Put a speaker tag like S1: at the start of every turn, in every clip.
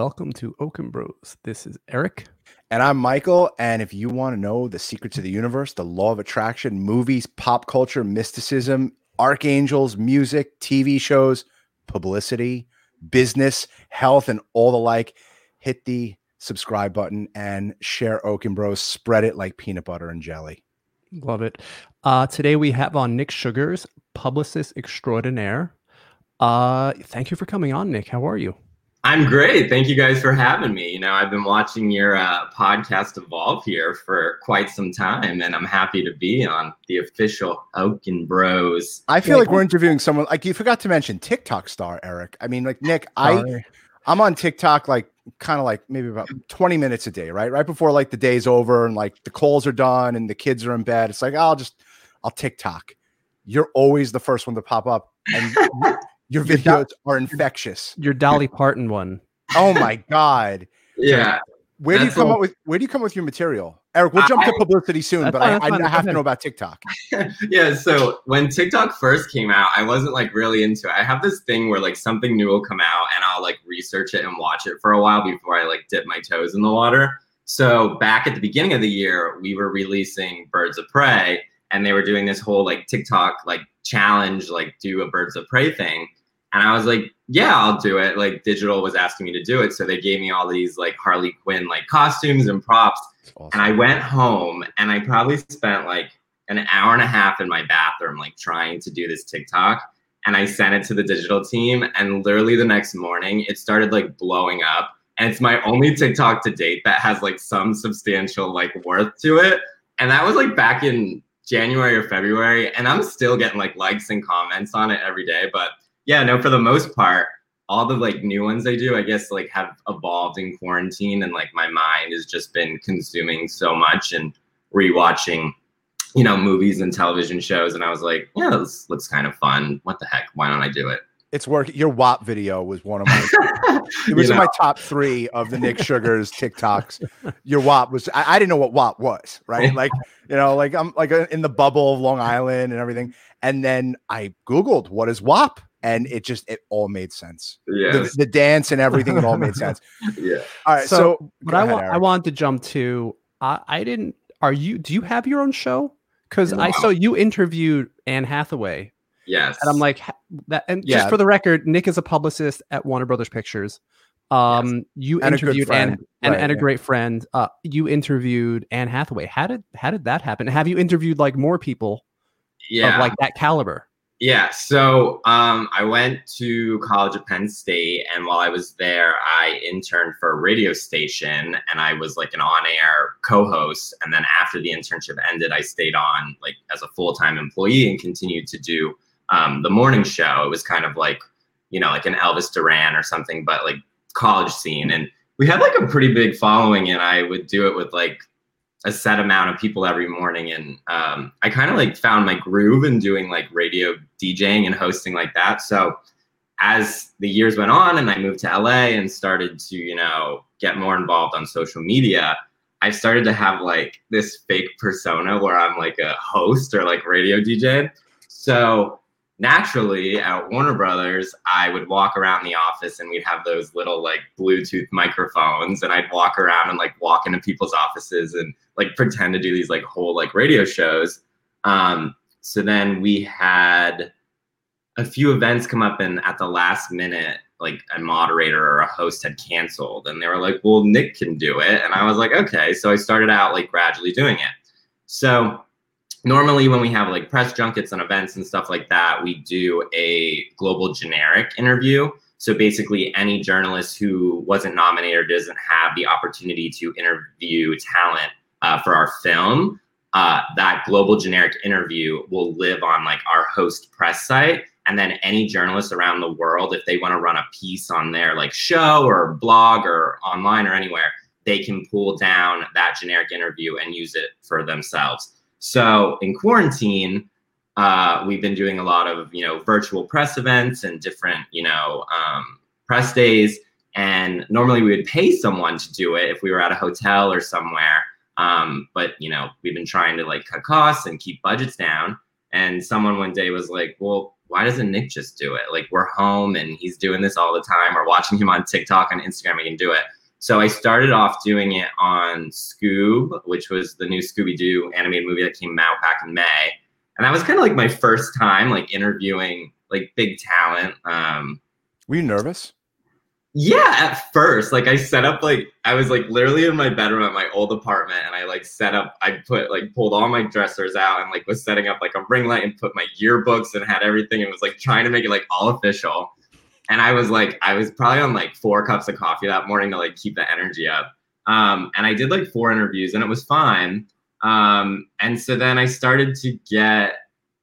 S1: welcome to Oaken Bros. This is Eric.
S2: And I'm Michael. And if you want to know the secrets of the universe, the law of attraction, movies, pop culture, mysticism, archangels, music, TV shows, publicity, business, health, and all the like, hit the subscribe button and share Oaken Bros. Spread it like peanut butter and jelly.
S1: Love it. Uh, today we have on Nick Sugars, publicist extraordinaire. Uh, thank you for coming on, Nick. How are you?
S3: I'm great. Thank you guys for having me. You know, I've been watching your uh, podcast evolve here for quite some time, and I'm happy to be on the official Oaken Bros.
S2: I feel like, like we're interviewing someone like you forgot to mention TikTok star Eric. I mean, like Nick, I I'm on TikTok like kind of like maybe about 20 minutes a day, right? Right before like the day's over and like the calls are done and the kids are in bed. It's like, I'll just I'll TikTok. You're always the first one to pop up. And Your videos are infectious.
S1: Your Dolly Parton one.
S2: Oh my god.
S3: Yeah.
S2: Where do you come up with where do you come up with your material? Eric, we'll jump I, to publicity soon, but fine, I, I, I have to know about TikTok.
S3: yeah, so when TikTok first came out, I wasn't like really into it. I have this thing where like something new will come out and I'll like research it and watch it for a while before I like dip my toes in the water. So back at the beginning of the year, we were releasing Birds of Prey and they were doing this whole like TikTok like challenge, like do a Birds of Prey thing. And I was like, yeah, I'll do it. Like digital was asking me to do it. So they gave me all these like Harley Quinn like costumes and props. Awesome. And I went home and I probably spent like an hour and a half in my bathroom, like trying to do this TikTok. And I sent it to the digital team. And literally the next morning, it started like blowing up. And it's my only TikTok to date that has like some substantial like worth to it. And that was like back in January or February. And I'm still getting like likes and comments on it every day. But yeah, no, for the most part, all the like new ones I do, I guess like have evolved in quarantine and like my mind has just been consuming so much and rewatching, you know, movies and television shows. And I was like, yeah, this looks kind of fun. What the heck? Why don't I do it?
S2: It's working. Your WAP video was one of my. it was you know. in my top three of the Nick Sugars TikToks. Your WAP was. I, I, didn't know what WAP was. Right, like you know, like I'm like in the bubble of Long Island and everything. And then I googled what is WAP, and it just it all made sense.
S3: Yeah,
S2: the, the, dance and everything, it all made sense.
S3: yeah.
S2: All right. So, so
S1: but I want I wanted to jump to. I, I didn't. Are you? Do you have your own show? Because wow. I saw you interviewed Anne Hathaway.
S3: Yes.
S1: And I'm like that. And yeah. just for the record, Nick is a publicist at Warner Brothers Pictures. Um, yes. you and interviewed Anne and, right, and, a great friend. Uh, you interviewed Anne Hathaway. How did how did that happen? Have you interviewed like more people?
S3: Yeah.
S1: Of like that caliber.
S3: Yeah, so um, I went to college at Penn State, and while I was there, I interned for a radio station, and I was like an on-air co-host. And then after the internship ended, I stayed on like as a full-time employee and continued to do um, the morning show. It was kind of like you know like an Elvis Duran or something, but like college scene. And we had like a pretty big following, and I would do it with like a set amount of people every morning. And um, i kind of like found my groove in doing like radio djing and hosting like that. So as the years went on and i moved to la and started to you know get more involved on social media i started to have like this fake persona where i'm like a host or like radio dj so naturally at Warner Brothers, I would walk around the office and we'd have those little like Bluetooth microphones, and I'd walk around and like walk into people's offices and like pretend to do these like whole like radio shows. Um, so then we had a few events come up, and at the last minute, like a moderator or a host had canceled, and they were like, "Well, Nick can do it," and I was like, "Okay." So I started out like gradually doing it. So normally when we have like press junkets and events and stuff like that, we do a global generic interview. So basically, any journalist who wasn't nominated or doesn't have the opportunity to interview talent uh, for our film, uh, that global generic interview will live on like our host press site. And then any journalist around the world, if they want to run a piece on their like show or blog or online or anywhere, they can pull down that generic interview and use it for themselves. So in quarantine, uh, we've been doing a lot of you know virtual press events and different you know um, press days. And normally we would pay someone to do it if we were at a hotel or somewhere. Um, but you know we've been trying to like cut costs and keep budgets down. And someone one day was like, "Well, why doesn't Nick just do it? Like we're home and he's doing this all the time. We're watching him on TikTok and Instagram. He can do it. So I started off doing it on Scoob, which was the new Scooby Doo animated movie that came out back in May, and that was kind of like my first time like interviewing like big talent. Um,
S2: Were you nervous?
S3: Yeah, at first, like I set up like I was like literally in my bedroom at my old apartment, and I like set up. I put like pulled all my dressers out and like was setting up like a ring light and put my yearbooks and had everything and was like trying to make it like all official. And I was like, I was probably on like four cups of coffee that morning to like keep the energy up. Um, and I did like four interviews and it was fine. Um, and so then I started to get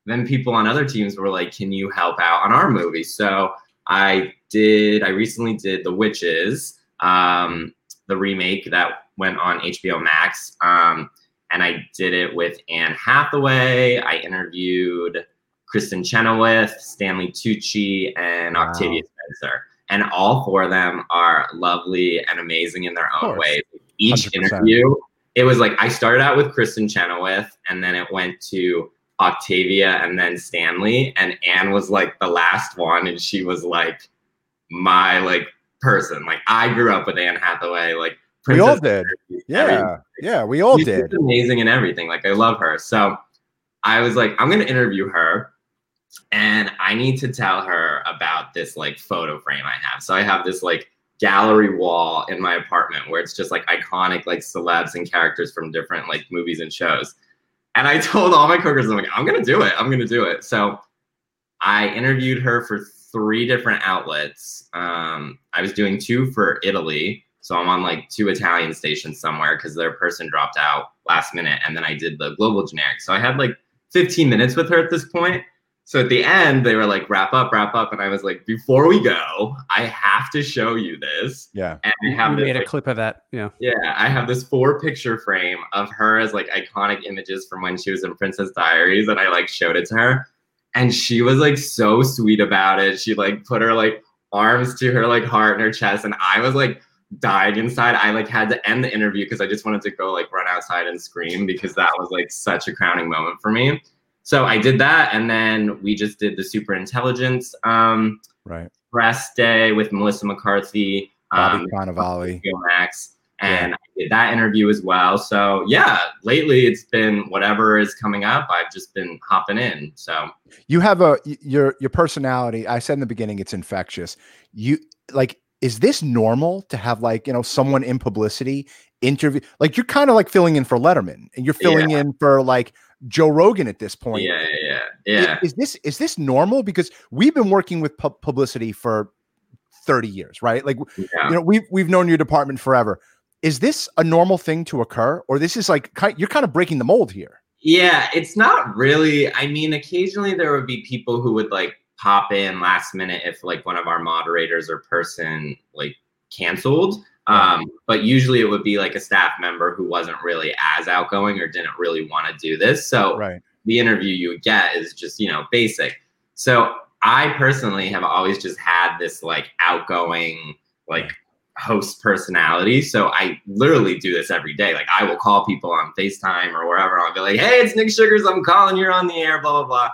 S3: then people on other teams were like, "Can you help out on our movie?" So I did. I recently did The Witches, um, the remake that went on HBO Max, um, and I did it with Anne Hathaway. I interviewed Kristin Chenoweth, Stanley Tucci, and wow. Octavia Spencer, and all four of them are lovely and amazing in their own way. Each 100%. interview, it was like I started out with Kristin Chenoweth, and then it went to Octavia and then Stanley, and Anne was like the last one, and she was like my like person. Like I grew up with Anne Hathaway. Like
S2: Princess we all did. Yeah, everything. yeah, we all She's did.
S3: Amazing and everything. Like I love her. So I was like, I'm gonna interview her, and I need to tell her about this like photo frame I have. So I have this like gallery wall in my apartment where it's just like iconic like celebs and characters from different like movies and shows. And I told all my coworkers, I'm like, I'm gonna do it. I'm gonna do it. So I interviewed her for three different outlets. Um, I was doing two for Italy. So I'm on like two Italian stations somewhere because their person dropped out last minute. And then I did the global generic. So I had like 15 minutes with her at this point. So at the end, they were like, wrap up, wrap up. And I was like, before we go, I have to show you this.
S2: Yeah.
S3: And
S1: I have made a clip of that. Yeah.
S3: Yeah. I have this four picture frame of her as like iconic images from when she was in Princess Diaries. And I like showed it to her. And she was like so sweet about it. She like put her like arms to her like heart and her chest. And I was like dying inside. I like had to end the interview because I just wanted to go like run outside and scream because that was like such a crowning moment for me so I did that, and then we just did the super intelligence um,
S2: right
S3: press day with Melissa McCarthy,
S2: Bobby um, Cannavale,
S3: Max, and yeah. I did that interview as well. So yeah, lately it's been whatever is coming up. I've just been hopping in. So
S2: you have a your your personality. I said in the beginning, it's infectious. You like is this normal to have like you know someone in publicity interview like you're kind of like filling in for letterman and you're filling yeah. in for like Joe Rogan at this point.
S3: Yeah, yeah, yeah.
S2: Is, is this is this normal? Because we've been working with pu- publicity for 30 years, right? Like yeah. you know, we've we've known your department forever. Is this a normal thing to occur, or this is like you're kind of breaking the mold here?
S3: Yeah, it's not really. I mean, occasionally there would be people who would like pop in last minute if like one of our moderators or person like canceled. Um, but usually it would be like a staff member who wasn't really as outgoing or didn't really want to do this. So
S2: right.
S3: the interview you would get is just, you know, basic. So I personally have always just had this like outgoing, like host personality. So I literally do this every day. Like I will call people on FaceTime or wherever. I'll be like, hey, it's Nick Sugars. I'm calling. You're on the air, blah, blah, blah.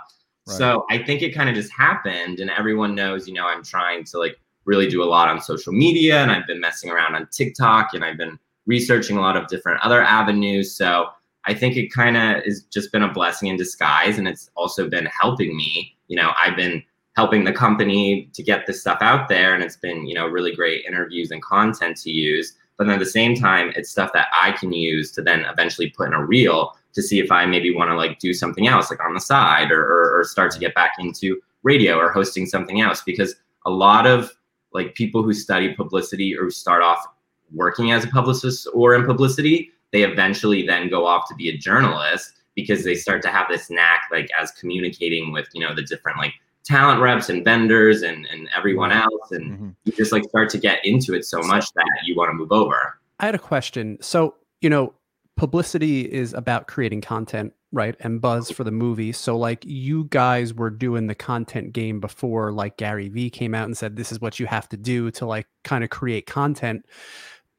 S3: Right. So I think it kind of just happened. And everyone knows, you know, I'm trying to like really do a lot on social media and I've been messing around on TikTok and I've been researching a lot of different other avenues. So I think it kind of has just been a blessing in disguise and it's also been helping me. You know, I've been helping the company to get this stuff out there and it's been, you know, really great interviews and content to use. But then at the same time, it's stuff that I can use to then eventually put in a reel to see if I maybe want to like do something else like on the side or, or, or start to get back into radio or hosting something else because a lot of like people who study publicity or start off working as a publicist or in publicity, they eventually then go off to be a journalist because they start to have this knack like as communicating with you know the different like talent reps and vendors and and everyone mm-hmm. else and mm-hmm. you just like start to get into it so much that you want to move over
S1: i had a question so you know publicity is about creating content right and buzz for the movie so like you guys were doing the content game before like gary vee came out and said this is what you have to do to like kind of create content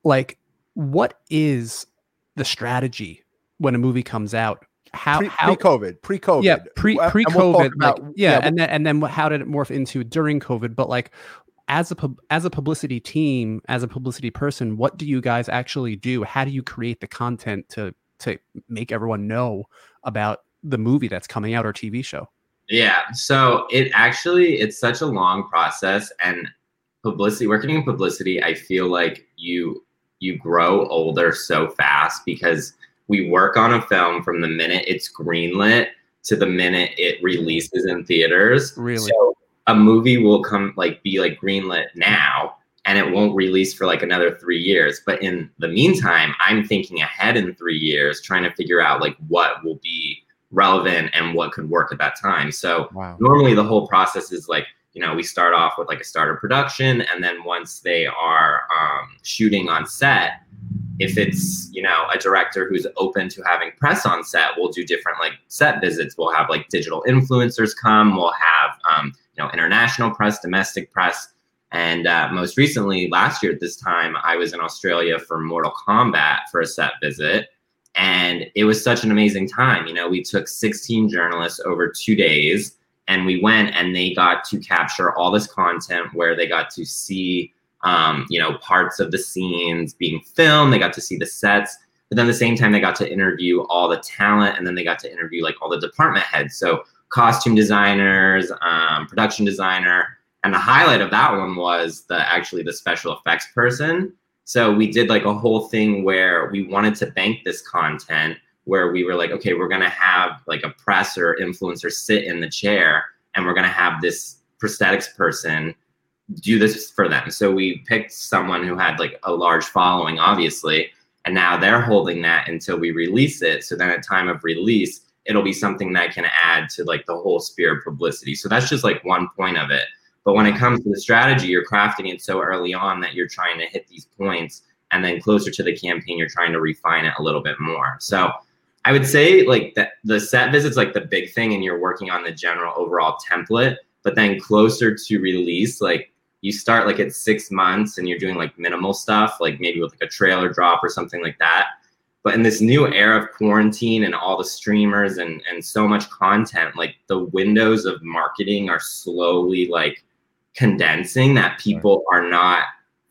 S1: like what is the strategy when a movie comes out how
S2: pre,
S1: how
S2: COVID, pre COVID,
S1: yeah, pre pre COVID, we'll like, yeah, yeah, and then and then how did it morph into during COVID? But like as a as a publicity team, as a publicity person, what do you guys actually do? How do you create the content to to make everyone know about the movie that's coming out or TV show?
S3: Yeah, so it actually it's such a long process and publicity working in publicity, I feel like you you grow older so fast because we work on a film from the minute it's greenlit to the minute it releases in theaters.
S1: Really?
S3: So a movie will come like be like greenlit now and it won't release for like another three years. But in the meantime, I'm thinking ahead in three years, trying to figure out like what will be relevant and what could work at that time. So wow. normally the whole process is like, you know, we start off with like a starter production, and then once they are um, shooting on set, if it's you know a director who's open to having press on set, we'll do different like set visits. We'll have like digital influencers come. We'll have um, you know international press, domestic press, and uh, most recently last year at this time, I was in Australia for Mortal Kombat for a set visit. And it was such an amazing time. You know, we took 16 journalists over two days and we went and they got to capture all this content where they got to see um, you know parts of the scenes being filmed. They got to see the sets. But then at the same time they got to interview all the talent and then they got to interview like all the department heads. So costume designers um, production designer and the highlight of that one was the actually the special effects person. So we did like a whole thing where we wanted to bank this content where we were like, okay, we're gonna have like a press or influencer sit in the chair, and we're gonna have this prosthetics person do this for them. So we picked someone who had like a large following, obviously, and now they're holding that until we release it. So then at time of release, it'll be something that can add to like the whole sphere of publicity. So that's just like one point of it. But when it comes to the strategy, you're crafting it so early on that you're trying to hit these points. And then closer to the campaign, you're trying to refine it a little bit more. So I would say like that the set visit's like the big thing and you're working on the general overall template, but then closer to release, like you start like at six months and you're doing like minimal stuff, like maybe with like a trailer drop or something like that. But in this new era of quarantine and all the streamers and and so much content, like the windows of marketing are slowly like condensing that people are not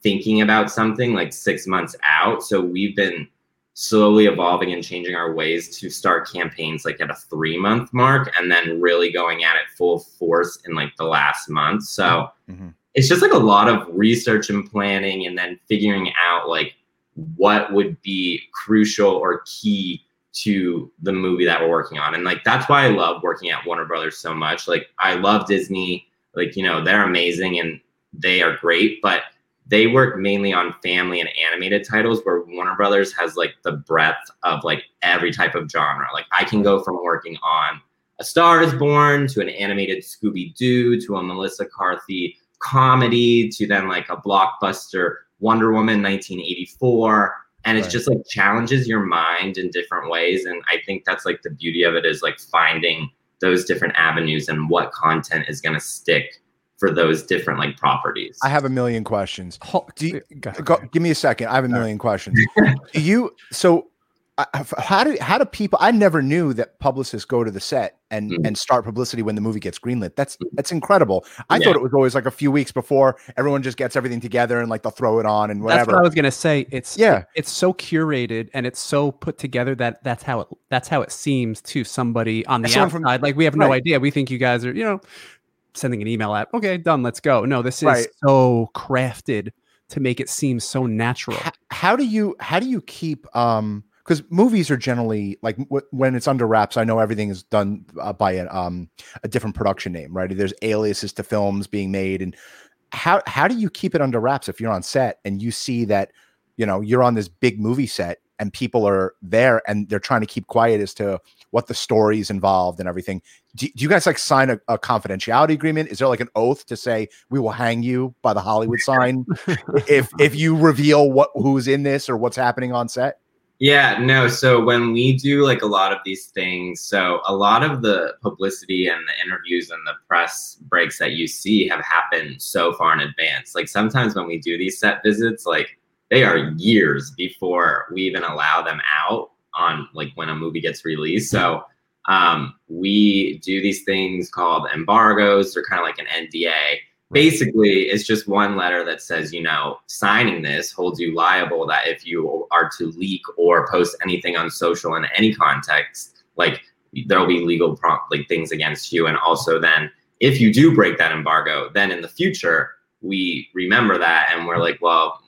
S3: thinking about something like six months out. So we've been slowly evolving and changing our ways to start campaigns like at a three month mark and then really going at it full force in like the last month. So mm-hmm. it's just like a lot of research and planning and then figuring out like what would be crucial or key to the movie that we're working on. And like that's why I love working at Warner Brothers so much. Like I love Disney, like you know, they're amazing and they are great, but they work mainly on family and animated titles where Warner Brothers has like the breadth of like every type of genre. Like I can go from working on A Star is Born to an animated Scooby Doo to a Melissa McCarthy comedy to then like a blockbuster Wonder Woman 1984 and it's right. just like challenges your mind in different ways and I think that's like the beauty of it is like finding those different avenues and what content is going to stick for those different like properties.
S2: I have a million questions. Do you, go, give me a second. I have a million questions. do you so uh, how do how do people I never knew that publicists go to the set and mm-hmm. and start publicity when the movie gets greenlit. That's that's incredible. I yeah. thought it was always like a few weeks before everyone just gets everything together and like they'll throw it on and whatever. That's
S1: what I was gonna say. It's yeah, it's so curated and it's so put together that that's how it that's how it seems to somebody on the outside. From, like we have no right. idea. We think you guys are you know sending an email out. Okay, done. Let's go. No, this is right. so crafted to make it seem so natural.
S2: How, how do you how do you keep um because movies are generally like w- when it's under wraps. I know everything is done uh, by a, um, a different production name, right? There's aliases to films being made, and how how do you keep it under wraps if you're on set and you see that you know you're on this big movie set and people are there and they're trying to keep quiet as to what the stories involved and everything. Do, do you guys like sign a, a, confidentiality agreement? Is there like an oath to say we will hang you by the Hollywood sign if if you reveal what who's in this or what's happening on set?
S3: Yeah, no. So when we do like a lot of these things, so a lot of the publicity and the interviews and the press breaks that you see have happened so far in advance. Like sometimes when we do these set visits, like they are years before we even allow them out on like when a movie gets released. So um, we do these things called embargoes. They're kind of like an NDA. Basically, it's just one letter that says, you know, signing this holds you liable that if you are to leak or post anything on social in any context, like there'll be legal prompt like things against you. And also then if you do break that embargo, then in the future we remember that and we're like, well,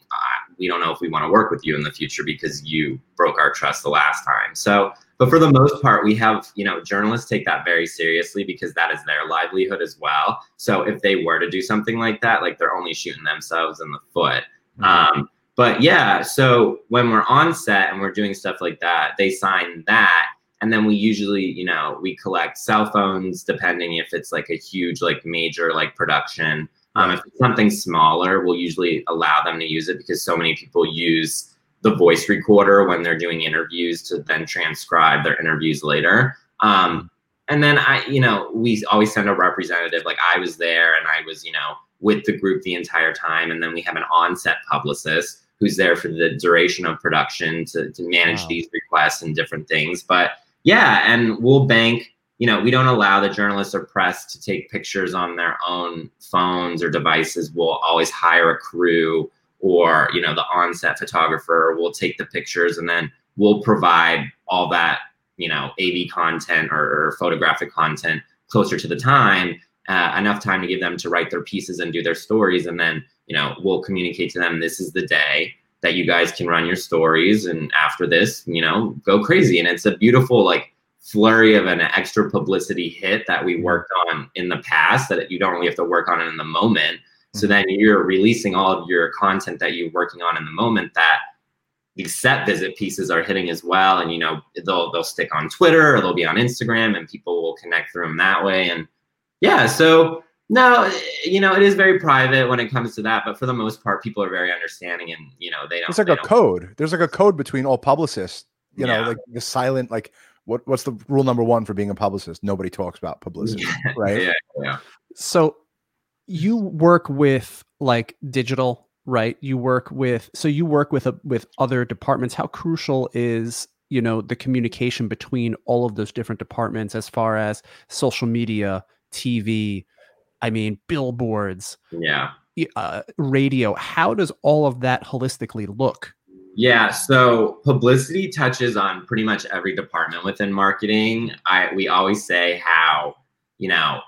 S3: we don't know if we want to work with you in the future because you broke our trust the last time. So, but for the most part, we have, you know, journalists take that very seriously because that is their livelihood as well. So if they were to do something like that, like they're only shooting themselves in the foot. Mm-hmm. Um, but yeah, so when we're on set and we're doing stuff like that, they sign that and then we usually you know we collect cell phones depending if it's like a huge like major like production um, if it's something smaller we'll usually allow them to use it because so many people use the voice recorder when they're doing interviews to then transcribe their interviews later um, and then i you know we always send a representative like i was there and i was you know with the group the entire time and then we have an on-set publicist who's there for the duration of production to, to manage wow. these requests and different things but yeah, and we'll bank. You know, we don't allow the journalists or press to take pictures on their own phones or devices. We'll always hire a crew or you know the on-set photographer will take the pictures and then we'll provide all that you know AV content or, or photographic content closer to the time, uh, enough time to give them to write their pieces and do their stories, and then you know we'll communicate to them this is the day that you guys can run your stories. And after this you know go crazy. And it's a beautiful like flurry of an extra publicity hit that we worked on in the past that you don't really have to work on in the moment so mm-hmm. then you're releasing all of your content that you're working on in the moment that these set visit pieces are hitting as well and you know they'll they'll stick on twitter or they'll be on instagram and people will connect through them that way and yeah so no, you know, it is very private when it comes to that, but for the most part, people are very understanding and you know, they don't
S2: It's like a code. There's like a code between all publicists, you yeah. know, like the silent like what what's the rule number one for being a publicist? Nobody talks about publicity, right?
S3: Yeah, yeah.
S1: So you work with like digital, right? You work with so you work with a, with other departments. How crucial is you know the communication between all of those different departments as far as social media, TV, I mean, billboards,
S3: yeah,
S1: uh, radio. How does all of that holistically look?
S3: Yeah, so publicity touches on pretty much every department within marketing. I we always say how you know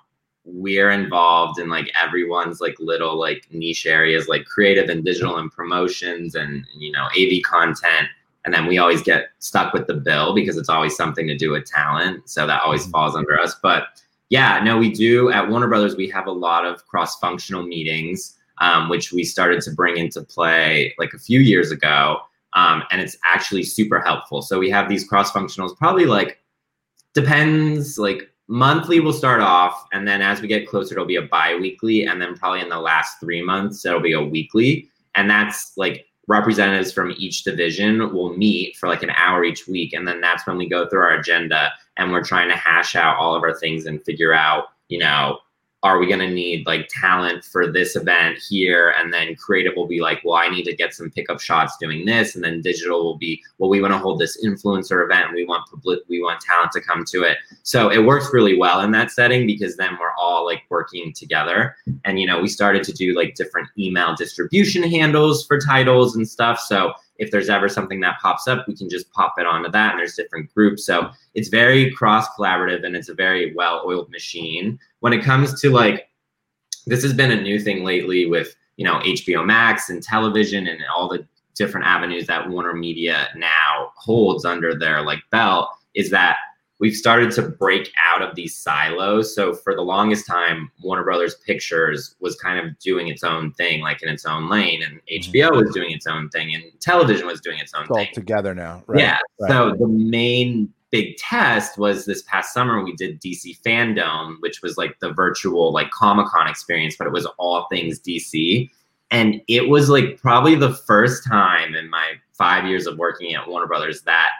S3: we're involved in like everyone's like little like niche areas like creative and digital and promotions and you know AV content and then we always get stuck with the bill because it's always something to do with talent so that always mm-hmm. falls under us but yeah, no, we do. At Warner Brothers, we have a lot of cross functional meetings, um, which we started to bring into play like a few years ago. Um, and it's actually super helpful. So we have these cross functionals, probably like depends, like monthly we'll start off. And then as we get closer, it'll be a bi weekly. And then probably in the last three months, it'll be a weekly. And that's like representatives from each division will meet for like an hour each week. And then that's when we go through our agenda and we're trying to hash out all of our things and figure out, you know, are we going to need like talent for this event here? And then creative will be like well i need to get some pickup shots doing this. And then digital will be well we want to hold this influencer event we want public we want talent to come to it. So it works really well in that setting because then we're all like working together. And you know we started to do like different email distribution handles for titles and stuff. So if there's ever something that pops up, we can just pop it onto that. And there's different groups. So it's very cross collaborative and it's a very well oiled machine. When it comes to like, this has been a new thing lately with, you know, HBO Max and television and all the different avenues that Warner Media now holds under their like belt is that we've started to break out of these silos. So for the longest time, Warner Brothers Pictures was kind of doing its own thing, like in its own lane, and HBO mm-hmm. was doing its own thing, and television was doing its own
S2: it's
S3: thing.
S2: All together now, right?
S3: Yeah. Right. So the main big test was this past summer we did DC Fandom, which was like the virtual like Comic Con experience, but it was all things DC. And it was like probably the first time in my five years of working at Warner Brothers that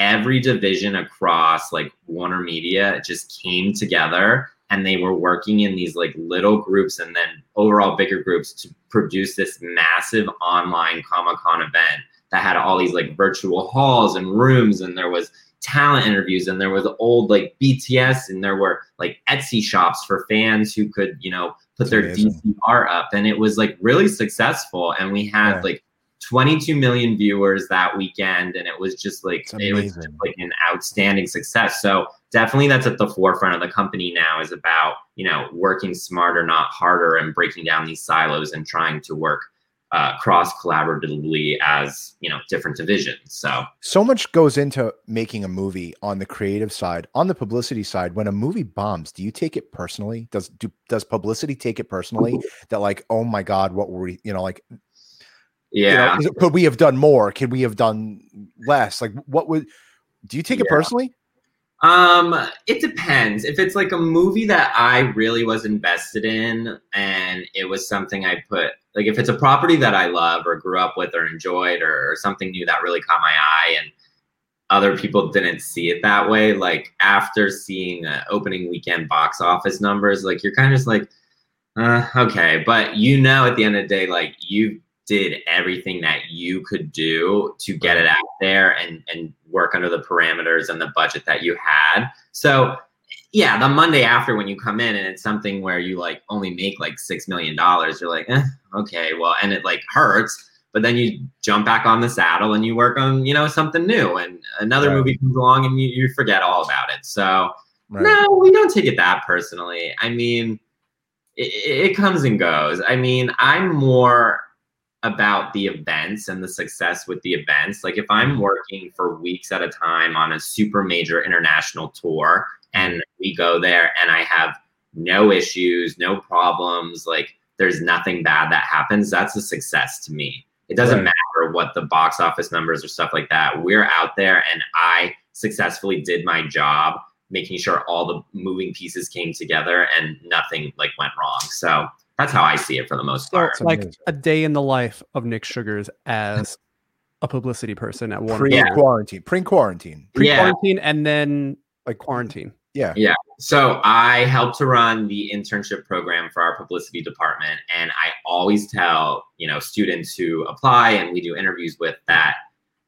S3: every division across like Warner Media just came together and they were working in these like little groups and then overall bigger groups to produce this massive online Comic Con event that had all these like virtual halls and rooms and there was talent interviews and there was old like BTS and there were like Etsy shops for fans who could, you know, put That's their amazing. DC up and it was like really successful and we had yeah. like 22 million viewers that weekend and it was just like it was just like an outstanding success. So definitely that's at the forefront of the company now is about you know working smarter not harder and breaking down these silos and trying to work uh, cross collaboratively as you know different divisions. So
S2: so much goes into making a movie on the creative side. On the publicity side when a movie bombs do you take it personally? Does do, does publicity take it personally? That like oh my god what were we you know like
S3: yeah.
S2: you know, could we have done more? Could we have done less? Like what would do you take yeah. it personally?
S3: Um, it depends. If it's like a movie that I really was invested in and it was something I put like if it's a property that I love or grew up with or enjoyed or, or something new that really caught my eye and other people didn't see it that way, like after seeing uh, opening weekend box office numbers, like you're kind of just like, uh, okay, but you know, at the end of the day, like you did everything that you could do to get it out there and and work under the parameters and the budget that you had. So yeah, the Monday after when you come in and it's something where you like only make like six million dollars, you're like, eh, okay, well, and it like hurts. But then you jump back on the saddle and you work on, you know, something new, and another right. movie comes along and you, you forget all about it. So right. no, we don't take it that personally. I mean, it, it comes and goes. I mean, I'm more about the events and the success with the events. Like if I'm mm-hmm. working for weeks at a time on a super major international tour and we go there and I have no issues, no problems, like there's nothing bad that happens, that's a success to me. It doesn't right. matter what the box office numbers or stuff like that. We're out there and I successfully did my job making sure all the moving pieces came together and nothing like went wrong. So that's how I see it for the most part.
S1: So, like a day in the life of Nick Sugars as a publicity person at Warner.
S2: Pre-quarantine, pre-quarantine,
S1: pre-quarantine, yeah. and then like quarantine.
S2: Yeah.
S3: Yeah. So I help to run the internship program for our publicity department. And I always tell, you know, students who apply and we do interviews with that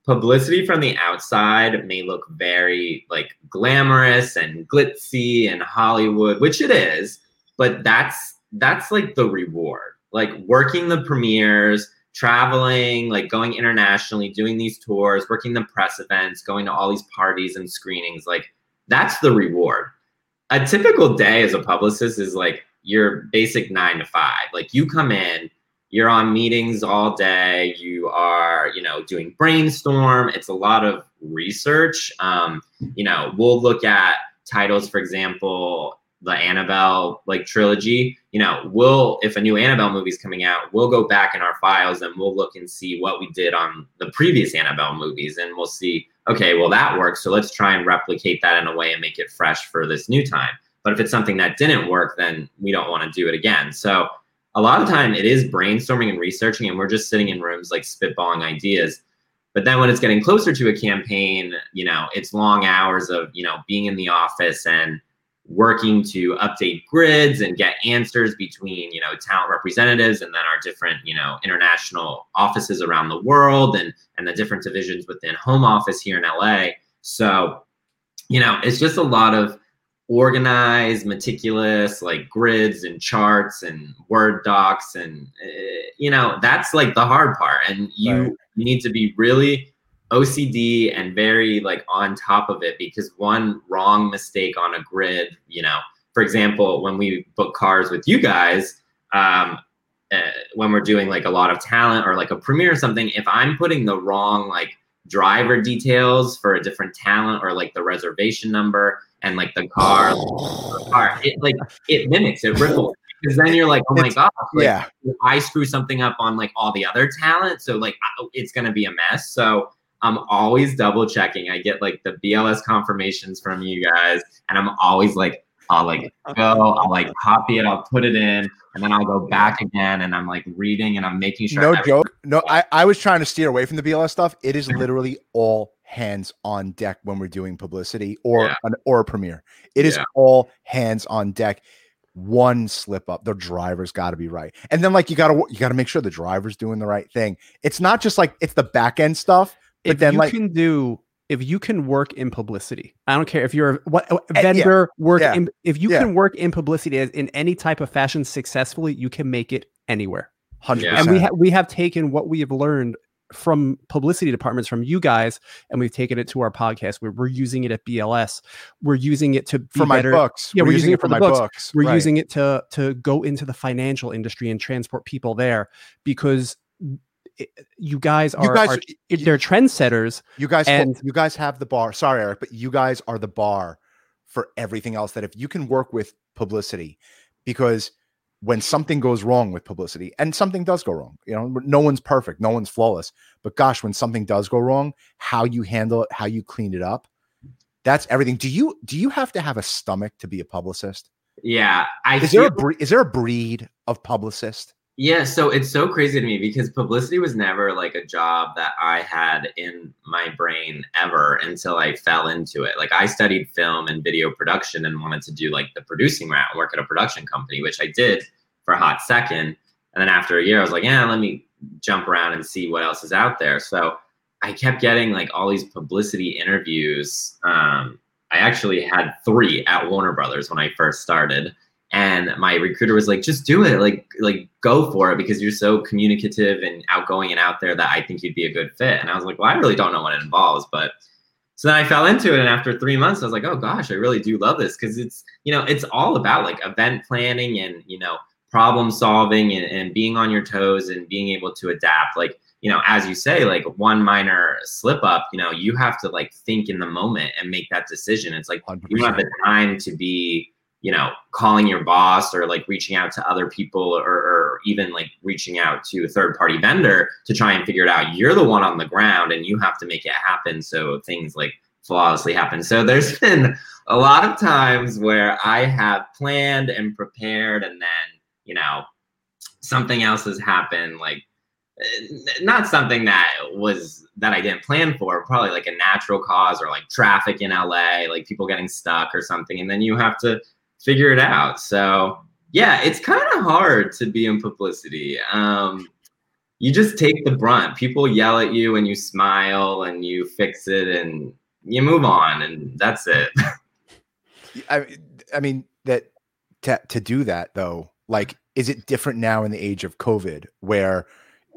S3: publicity from the outside may look very like glamorous and glitzy and Hollywood, which it is, but that's that's like the reward. Like working the premieres, traveling, like going internationally, doing these tours, working the press events, going to all these parties and screenings, like that's the reward. A typical day as a publicist is like your basic nine to five. Like you come in, you're on meetings all day, you are, you know, doing brainstorm. It's a lot of research. Um, you know, we'll look at titles, for example, the Annabelle like trilogy, you know, we'll if a new Annabelle movie is coming out, we'll go back in our files and we'll look and see what we did on the previous Annabelle movies, and we'll see, okay, well that works, so let's try and replicate that in a way and make it fresh for this new time. But if it's something that didn't work, then we don't want to do it again. So a lot of time it is brainstorming and researching, and we're just sitting in rooms like spitballing ideas. But then when it's getting closer to a campaign, you know, it's long hours of you know being in the office and working to update grids and get answers between you know talent representatives and then our different you know international offices around the world and and the different divisions within home office here in LA so you know it's just a lot of organized meticulous like grids and charts and word docs and uh, you know that's like the hard part and you right. you need to be really OCD and very like on top of it because one wrong mistake on a grid, you know, for example, when we book cars with you guys, um, uh, when we're doing like a lot of talent or like a premiere or something, if I'm putting the wrong like driver details for a different talent or like the reservation number and like the car, the car it like it mimics, it ripples. Because then you're like, oh my god, like,
S2: yeah,
S3: I screw something up on like all the other talent, so like it's gonna be a mess. So I'm always double checking. I get like the BLS confirmations from you guys, and I'm always like, I'll like go, I'll like copy it, I'll put it in, and then I'll go back again, and I'm like reading, and I'm making sure.
S2: No joke. No, I I was trying to steer away from the BLS stuff. It is literally all hands on deck when we're doing publicity or yeah. an or a premiere. It is yeah. all hands on deck. One slip up, the driver's got to be right, and then like you got to you got to make sure the driver's doing the right thing. It's not just like it's the back end stuff
S1: if then, you like, can do if you can work in publicity, I don't care if you're what eh, vendor yeah, work yeah, in, if you yeah. can work in publicity as in any type of fashion successfully, you can make it anywhere. 100%. And we have we have taken what we have learned from publicity departments from you guys and we've taken it to our podcast we're, we're using it at bls we're using it to be
S2: for my
S1: better.
S2: books
S1: yeah we're, we're using, using, it for, my books, books. we're right. using it to to go into the financial industry and transport people there because you guys are, you guys, are they're trendsetters.
S2: You guys, and you guys have the bar. Sorry, Eric, but you guys are the bar for everything else. That if you can work with publicity, because when something goes wrong with publicity, and something does go wrong, you know, no one's perfect, no one's flawless. But gosh, when something does go wrong, how you handle it, how you clean it up, that's everything. Do you do you have to have a stomach to be a publicist?
S3: Yeah,
S2: I is feel- there a bre- is there a breed of publicist?
S3: Yeah, so it's so crazy to me because publicity was never like a job that I had in my brain ever until I fell into it. Like I studied film and video production and wanted to do like the producing route work at a production company, which I did for a hot second. And then after a year, I was like, yeah, let me jump around and see what else is out there. So I kept getting like all these publicity interviews. Um, I actually had three at Warner Brothers when I first started and my recruiter was like just do it. Like like go for it because you're so communicative and outgoing and out there that i think you'd be a good fit. And i was like well i really don't know what it involves. But so then i fell into it and after three months i was like oh gosh i really do love this. Because it's you know it's all about like event planning and you know problem solving and, and being on your toes and being able to adapt. Like you know as you say like one minor slip up you know you have to like think in the moment and make that decision. It's like 100%. you don't have the time to be you know, calling your boss or like reaching out to other people or, or even like reaching out to a third party vendor to try and figure it out. You're the one on the ground and you have to make it happen so things like flawlessly happen. So there's been a lot of times where I have planned and prepared and then, you know, something else has happened like not something that was that I didn't plan for, probably like a natural cause or like traffic in LA, like people getting stuck or something. And then you have to figure it out. So yeah, it's kind of hard to be in publicity. Um, you just take the brunt. People yell at you and you smile and you fix it and you move on and that's it.
S2: I, I mean that to, to do that though, like, is it different now in the age of COVID where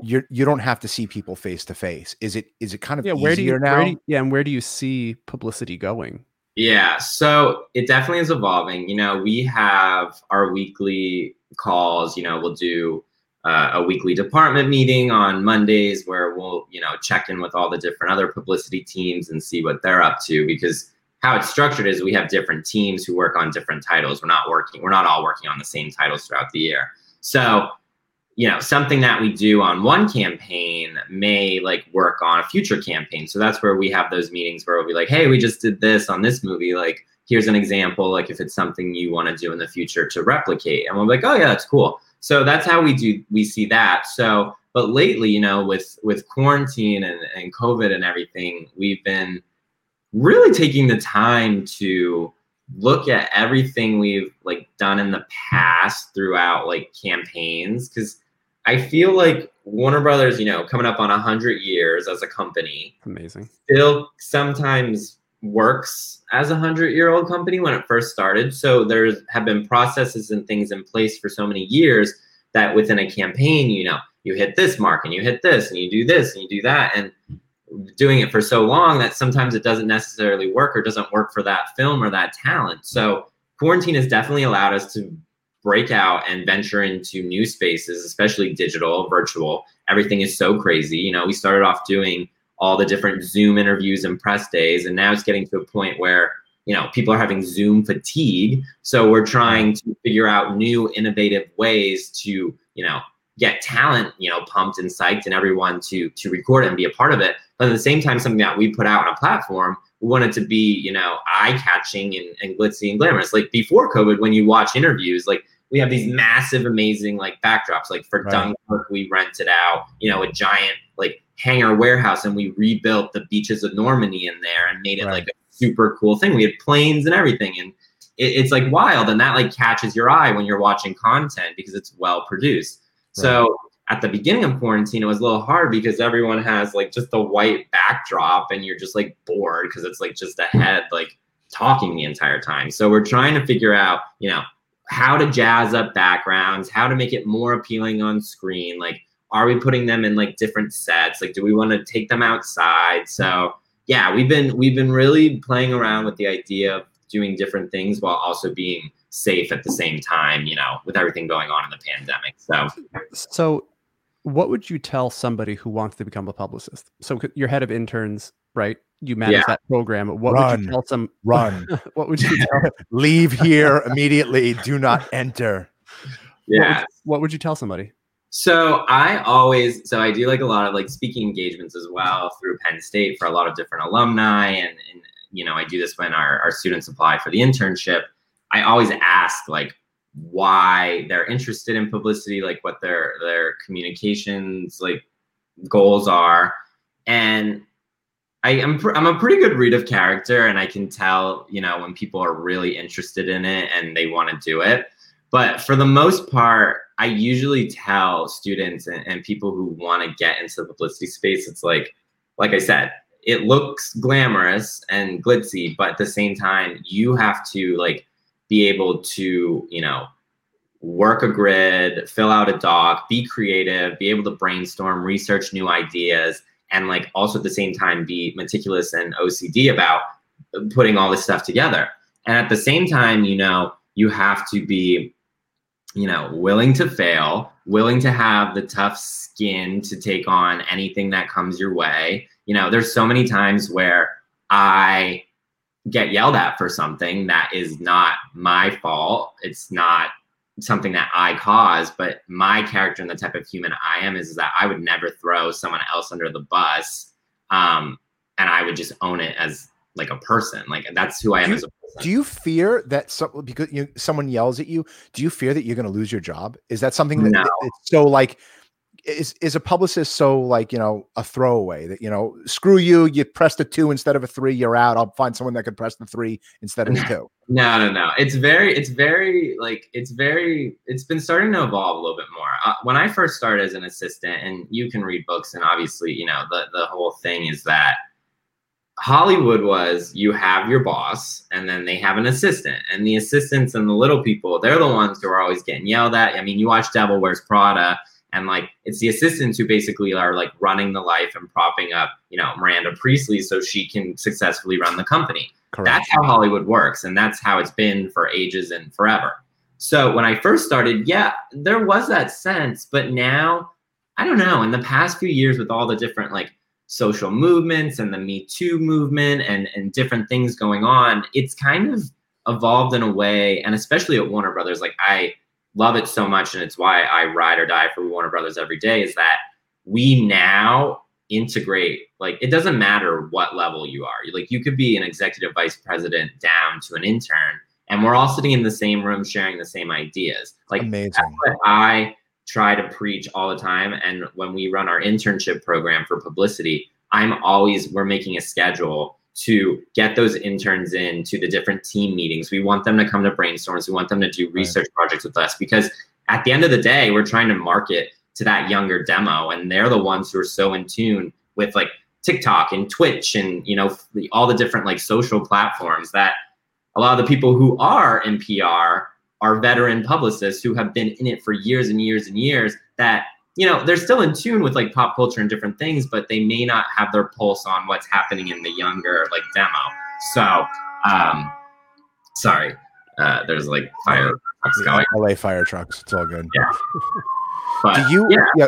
S2: you you don't have to see people face to face? Is it is it kind of yeah? Where do you now?
S1: Where do you, yeah, and where do you see publicity going?
S3: Yeah, so it definitely is evolving. You know, we have our weekly calls. You know, we'll do uh, a weekly department meeting on Mondays where we'll, you know, check in with all the different other publicity teams and see what they're up to. Because how it's structured is we have different teams who work on different titles. We're not working, we're not all working on the same titles throughout the year. So you know something that we do on one campaign may like work on a future campaign. So that's where we have those meetings where we'll be like hey we just did this on this movie. Like here's an example like if it's something you want to do in the future to replicate. And we're like oh yeah that's cool. So that's how we do we see that. So but lately you know with with quarantine and, and covid and everything we've been really taking the time to look at everything we've like done in the past throughout like campaigns because I feel like Warner Brothers, you know, coming up on a hundred years as a company,
S1: amazing,
S3: still sometimes works as a hundred year old company when it first started. So there's have been processes and things in place for so many years that within a campaign, you know, you hit this mark and you hit this and you do this and you do that and doing it for so long that sometimes it doesn't necessarily work or doesn't work for that film or that talent. So quarantine has definitely allowed us to break out and venture into new spaces, especially digital, virtual. Everything is so crazy. You know, we started off doing all the different Zoom interviews and press days, and now it's getting to a point where you know people are having Zoom fatigue. So we're trying to figure out new innovative ways to you know get talent you know pumped and psyched and everyone to to record and be a part of it. But at the same time, something that we put out on a platform we want it to be you know eye catching and, and glitzy and glamorous. Like before COVID, when you watch interviews, like we have these massive, amazing like backdrops. Like for right. Dunkirk, we rented out, you know, a giant like hangar warehouse and we rebuilt the beaches of Normandy in there and made it right. like a super cool thing. We had planes and everything. And it, it's like wild. And that like catches your eye when you're watching content because it's well produced. Right. So at the beginning of quarantine, it was a little hard because everyone has like just the white backdrop and you're just like bored because it's like just a head like talking the entire time. So we're trying to figure out, you know, how to jazz up backgrounds, how to make it more appealing on screen. Like, are we putting them in like different sets? Like, do we want to take them outside? So yeah, we've been we've been really playing around with the idea of doing different things while also being safe at the same time, you know, with everything going on in the pandemic. So
S1: so what would you tell somebody who wants to become a publicist? So you're head of interns, right? You manage yeah. that program. What run, would you tell some
S2: run?
S1: what would you tell
S2: leave here immediately? Do not enter.
S3: Yeah.
S1: What would, what would you tell somebody?
S3: So I always so I do like a lot of like speaking engagements as well through Penn State for a lot of different alumni and, and you know I do this when our, our students apply for the internship. I always ask like why they're interested in publicity, like what their their communications like goals are, and I am pr- I'm a pretty good read of character, and I can tell you know when people are really interested in it and they want to do it. But for the most part, I usually tell students and, and people who want to get into the publicity space, it's like, like I said, it looks glamorous and glitzy, but at the same time, you have to like be able to, you know, work a grid, fill out a doc, be creative, be able to brainstorm, research new ideas, and like also at the same time be meticulous and OCD about putting all this stuff together. And at the same time, you know, you have to be, you know, willing to fail, willing to have the tough skin to take on anything that comes your way. You know, there's so many times where I get yelled at for something that is not my fault. It's not something that I cause, but my character and the type of human I am is, is that I would never throw someone else under the bus. Um, and I would just own it as like a person. Like that's who I am
S2: you,
S3: as a person.
S2: Do you fear that some, because you, someone yells at you, do you fear that you're going to lose your job? Is that something that,
S3: no.
S2: it's so like is is a publicist so like you know a throwaway that you know screw you you press the two instead of a three you're out i'll find someone that can press the three instead of the two.
S3: No no no. It's very it's very like it's very it's been starting to evolve a little bit more. Uh, when i first started as an assistant and you can read books and obviously you know the the whole thing is that Hollywood was you have your boss and then they have an assistant. And the assistants and the little people they're the ones who are always getting yelled at. I mean, you watch Devil Wears Prada and like it's the assistants who basically are like running the life and propping up you know miranda priestly so she can successfully run the company Correct. that's how hollywood works and that's how it's been for ages and forever so when i first started yeah there was that sense but now i don't know in the past few years with all the different like social movements and the me too movement and and different things going on it's kind of evolved in a way and especially at warner brothers like i love it so much, and it's why I ride or die for Warner Brothers every day. Is that we now integrate like it doesn't matter what level you are. Like you could be an executive vice president down to an intern, and we're all sitting in the same room sharing the same ideas. Like
S2: Amazing.
S3: that's what I try to preach all the time. And when we run our internship program for publicity, I'm always we're making a schedule to get those interns in to the different team meetings. We want them to come to brainstorms. We want them to do research right. projects with us because at the end of the day, we're trying to market to that younger demo, and they're the ones who are so in tune with like TikTok and Twitch and you know all the different like social platforms that a lot of the people who are in PR are veteran publicists who have been in it for years and years and years that you know they're still in tune with like pop culture and different things but they may not have their pulse on what's happening in the younger like demo so um sorry uh there's like fire trucks going
S2: la fire trucks it's all good
S3: yeah
S2: but, do you yeah. yeah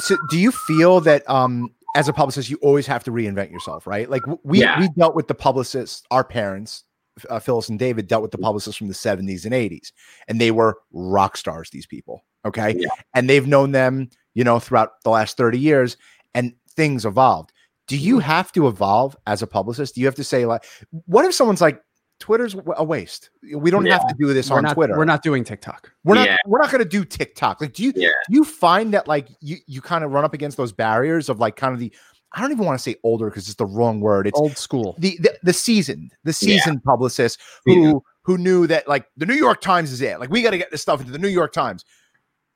S2: so do you feel that um as a publicist you always have to reinvent yourself right like we yeah. we dealt with the publicists our parents uh, Phyllis and David dealt with the publicists from the 70s and 80s, and they were rock stars, these people. Okay. Yeah. And they've known them, you know, throughout the last 30 years and things evolved. Do you mm-hmm. have to evolve as a publicist? Do you have to say, like, what if someone's like, Twitter's a waste. We don't yeah. have to do this
S1: we're
S2: on
S1: not,
S2: Twitter.
S1: We're not doing TikTok.
S2: We're not. Yeah. We're not going to do TikTok. Like, do you? Do you find that like you you kind of run up against those barriers of like kind of the I don't even want to say older because it's the wrong word. It's
S1: old school.
S2: The the, the seasoned, the seasoned publicist who who knew that like the New York Times is it. Like we got to get this stuff into the New York Times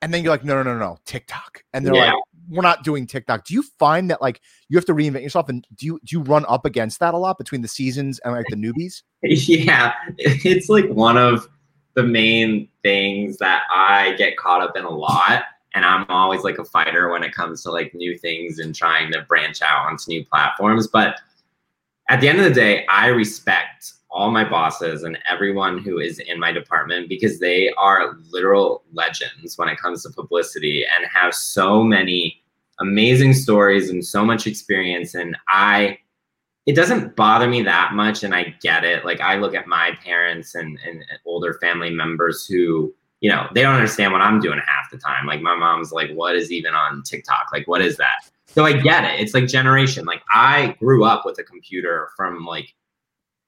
S2: and then you're like, no, no, no, no, TikTok, and they're yeah. like, we're not doing TikTok. Do you find that like you have to reinvent yourself, and do you do you run up against that a lot between the seasons and like the newbies?
S3: Yeah, it's like one of the main things that I get caught up in a lot. And I'm always like a fighter when it comes to like new things and trying to branch out onto new platforms. But at the end of the day, I respect all my bosses and everyone who is in my department because they are literal legends when it comes to publicity and have so many amazing stories and so much experience. And I it doesn't bother me that much and I get it. Like I look at my parents and, and older family members who you know they don't understand what I'm doing half the time. Like my mom's like what is even on TikTok? Like what is that? So I get it. It's like generation. Like I grew up with a computer from like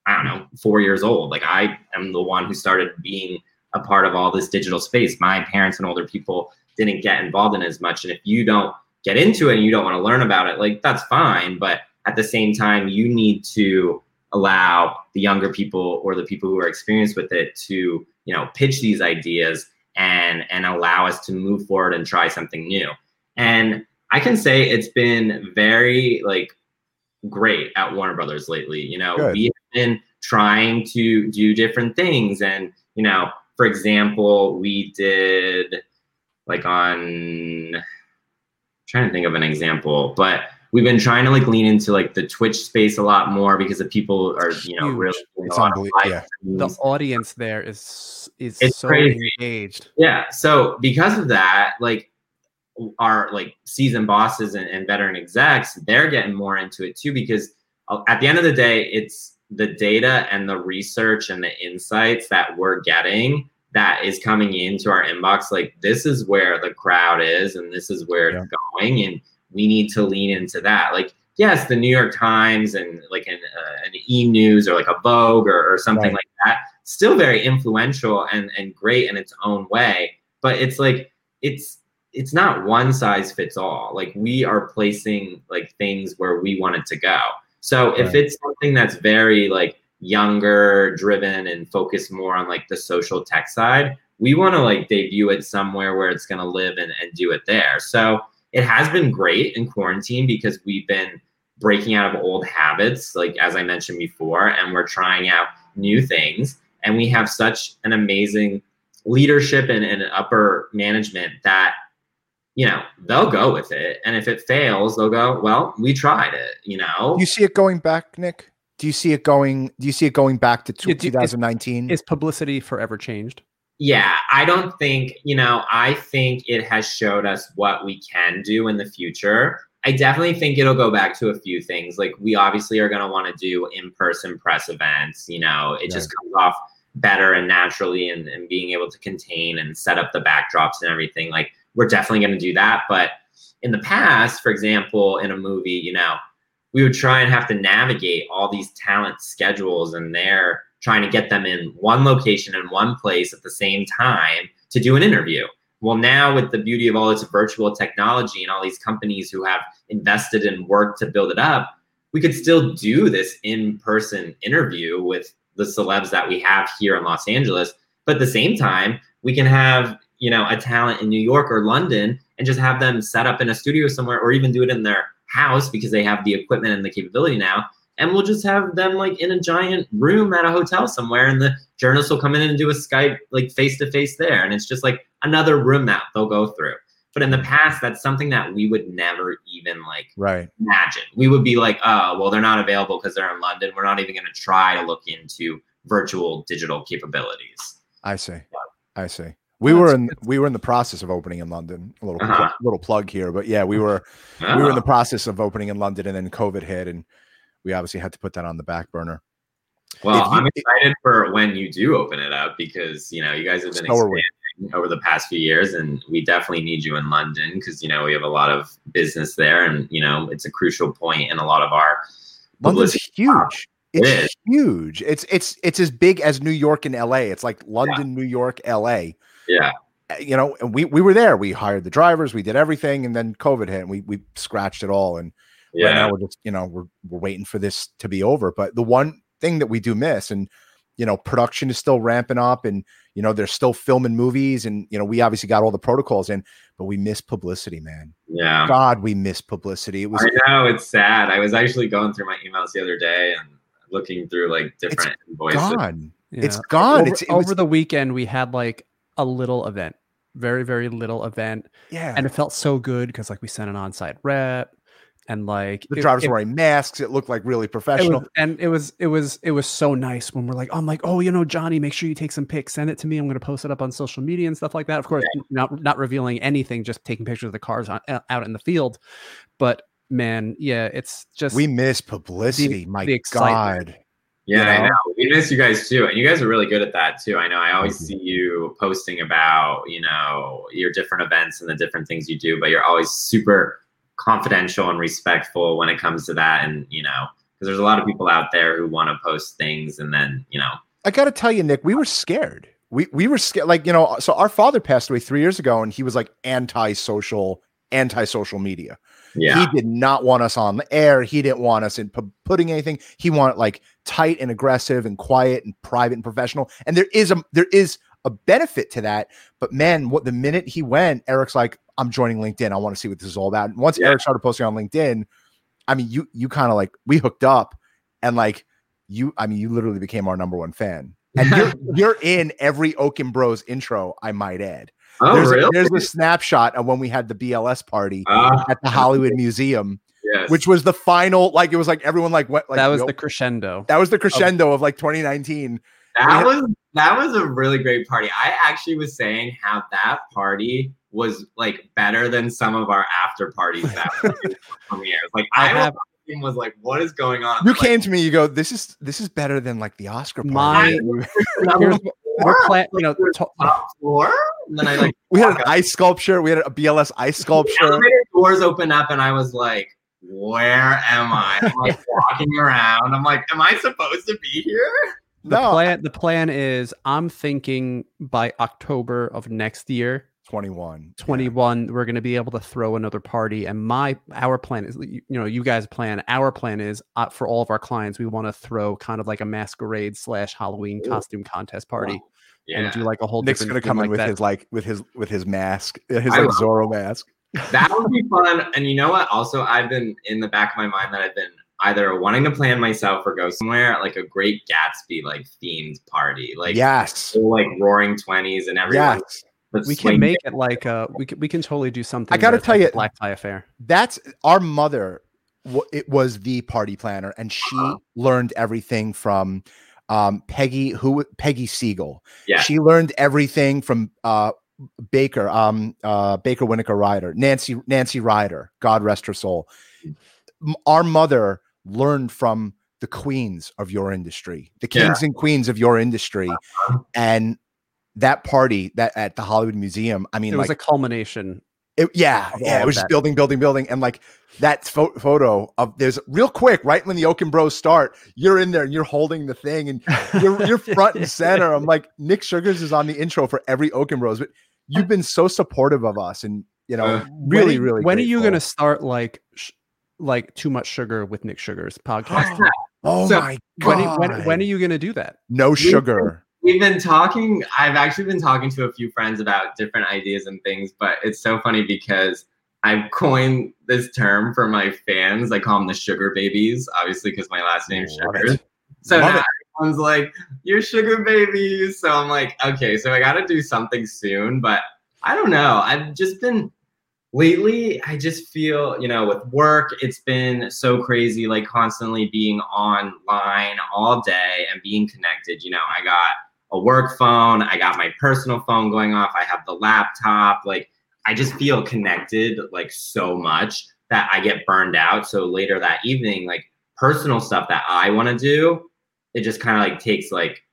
S3: I don't know, four years old. Like I am the one who started being a part of all this digital space. My parents and older people didn't get involved in as much. And if you don't get into it and you don't want to learn about it, like that's fine. But at the same time, you need to allow the younger people or the people who are experienced with it to, you know, pitch these ideas and and allow us to move forward and try something new. And I can say it's been very like great at Warner Brothers lately. You know, Good. we been trying to do different things. And, you know, for example, we did like on I'm trying to think of an example, but we've been trying to like lean into like the Twitch space a lot more because the people are, you know, Huge. really it's
S1: yeah. the audience there is is it's so crazy. engaged.
S3: Yeah. So because of that, like our like seasoned bosses and, and veteran execs, they're getting more into it too because uh, at the end of the day, it's the data and the research and the insights that we're getting that is coming into our inbox. Like this is where the crowd is, and this is where yeah. it's going, and we need to lean into that. Like yes, the New York Times and like an, uh, an E News or like a Vogue or, or something right. like that, still very influential and and great in its own way. But it's like it's it's not one size fits all. Like we are placing like things where we want it to go. So if it's something that's very like younger driven and focused more on like the social tech side, we want to like debut it somewhere where it's going to live and, and do it there. So it has been great in quarantine because we've been breaking out of old habits, like as I mentioned before, and we're trying out new things. And we have such an amazing leadership and, and upper management that you know, they'll go with it. And if it fails, they'll go, well, we tried it, you know.
S2: You see it going back, Nick? Do you see it going do you see it going back to 2019?
S1: Is, is publicity forever changed?
S3: Yeah, I don't think, you know, I think it has showed us what we can do in the future. I definitely think it'll go back to a few things. Like we obviously are going to want to do in-person press events, you know, it yeah. just comes off better and naturally and, and being able to contain and set up the backdrops and everything. Like we're definitely going to do that. But in the past, for example, in a movie, you know, we would try and have to navigate all these talent schedules and they're trying to get them in one location in one place at the same time to do an interview. Well, now with the beauty of all this virtual technology and all these companies who have invested and worked to build it up, we could still do this in person interview with the celebs that we have here in Los Angeles. But at the same time, we can have you know a talent in New York or London and just have them set up in a studio somewhere or even do it in their house because they have the equipment and the capability now. And we'll just have them like in a giant room at a hotel somewhere and the journalists will come in and do a skype like face to face there. And it's just like another room that they'll go through. But in the past that's something that we would never even like
S2: right.
S3: imagine. We would be like oh well they're not available because they're in london. We're not even going to try to look into virtual digital capabilities.
S2: I see. I see we were in we were in the process of opening in London. A little uh-huh. little plug here, but yeah, we were uh-huh. we were in the uh-huh. process of opening in London, and then COVID hit, and we obviously had to put that on the back burner.
S3: Well, you, I'm excited it, for when you do open it up because you know you guys have been so expanding over the past few years, and we definitely need you in London because you know we have a lot of business there, and you know it's a crucial point in a lot of our.
S2: London's huge. It's it huge. It's it's it's as big as New York and LA. It's like London, yeah. New York, LA.
S3: Yeah.
S2: Uh, you know, and we we were there. We hired the drivers, we did everything, and then COVID hit, and we we scratched it all. And yeah, right now we're just you know we're we're waiting for this to be over. But the one thing that we do miss, and you know, production is still ramping up and, you know, they're still filming movies and, you know, we obviously got all the protocols in, but we miss publicity, man.
S3: Yeah.
S2: God, we miss publicity. It was,
S3: I know it's sad. I was actually going through my emails the other day and looking through like different
S2: it's
S3: invoices.
S2: Gone. Yeah. It's gone.
S1: Over,
S2: it's
S1: it over the weekend, we had like a little event, very, very little event.
S2: Yeah.
S1: And it felt so good because like we sent an on site rep and like
S2: the drivers it, wearing masks. It looked like really professional
S1: it was, and it was it was it was so nice when we're like i'm like oh you know johnny make sure you take some pics. Send it to me. I'm going to post it up on social media and stuff like that. Of course yeah. not not revealing anything just taking pictures of the cars on, out in the field. But man yeah it's just
S2: we miss publicity. The, my the god
S3: yeah, you know? I know. We miss you guys too, and you guys are really good at that too. I know. I always mm-hmm. see you posting about you know your different events and the different things you do, but you're always super confidential and respectful when it comes to that. And, you know, because there's a lot of people out there who want to post things and then, you know.
S2: I got to tell you, Nick, we were scared. We, we were scared. Like, you know, so our father passed away three years ago and he was like anti social, anti social media. Yeah. He did not want us on the air. He didn't want us in p- putting anything. He wanted like tight and aggressive and quiet and private and professional. And there is a there is a benefit to that. But man, what the minute he went, Eric's like, I'm joining LinkedIn. I want to see what this is all about. And once yeah. Eric started posting on LinkedIn, I mean, you you kind of like we hooked up, and like you, I mean, you literally became our number one fan. And you're you're in every Oaken Bros intro, I might add.
S3: Oh,
S2: there's,
S3: really?
S2: a, there's a snapshot of when we had the BLS party uh, at the Hollywood Museum.
S3: Yes.
S2: Which was the final, like it was like everyone like went like
S1: that was the crescendo.
S2: That was the crescendo of, of like 2019.
S3: That was that was a really great party. I actually was saying how that party was like better than some of our after parties that premieres. Like I, I have, was like, what is going on?
S2: You
S3: like,
S2: came to me, you go, this is this is better than like the Oscar
S1: party. My, we're playing, you know,
S3: top floor. And then I like
S2: we had an ice sculpture. We had a BLS ice sculpture.
S3: doors open up, and I was like, where am I? I'm like walking around. I'm like, am I supposed to be here?
S1: The no. plan the plan is I'm thinking by October of next year
S2: 21
S1: 21 yeah. we're going to be able to throw another party and my our plan is you know you guys plan our plan is uh, for all of our clients we want to throw kind of like a masquerade slash halloween Ooh. costume contest party wow. yeah. and do like a whole
S2: Nick's gonna come in like with that. his like with his with his mask his like Zorro mask
S3: that would be fun and you know what also I've been in the back of my mind that I've been either wanting to plan myself or go somewhere like a great Gatsby like themed party like
S2: yes
S3: like roaring 20s and everyone
S2: yes
S1: we can make it like uh we can we can totally do something.
S2: I got to tell you,
S1: black tie affair.
S2: That's our mother. It was the party planner, and she uh-huh. learned everything from um, Peggy who Peggy Siegel.
S3: Yeah,
S2: she learned everything from uh, Baker, um, uh, Baker Winokur Ryder, Nancy Nancy Ryder. God rest her soul. Our mother learned from the queens of your industry, the kings yeah. and queens of your industry, uh-huh. and that party that at the Hollywood Museum, I mean,
S1: it was
S2: like,
S1: a culmination.
S2: It, yeah, yeah, it was just building, building, building, and like that fo- photo of there's real quick, right when the Oaken Bros start, you're in there and you're holding the thing and you're you're front and center. I'm like Nick Sugars is on the intro for every Oaken Bros, but you've been so supportive of us, and you know, uh, really,
S1: when,
S2: really.
S1: When grateful. are you going to start like sh- like too much sugar with Nick Sugars podcast?
S2: oh so my
S1: god! When, when, when are you going to do that?
S2: No sugar
S3: we've been talking i've actually been talking to a few friends about different ideas and things but it's so funny because i've coined this term for my fans. I call them the sugar babies obviously because my last name is sugar. so Love now it. everyone's like you're sugar babies. So i'm like okay so i gotta do something soon but i don't know. I've just been lately i just feel you know with work it's been so crazy like constantly being online all day and being connected you know i got a work phone. I got my personal phone going off. I have the laptop. Like I just feel connected like so much that I get burned out. So later that evening, like personal stuff that I want to do, it just kind of like takes like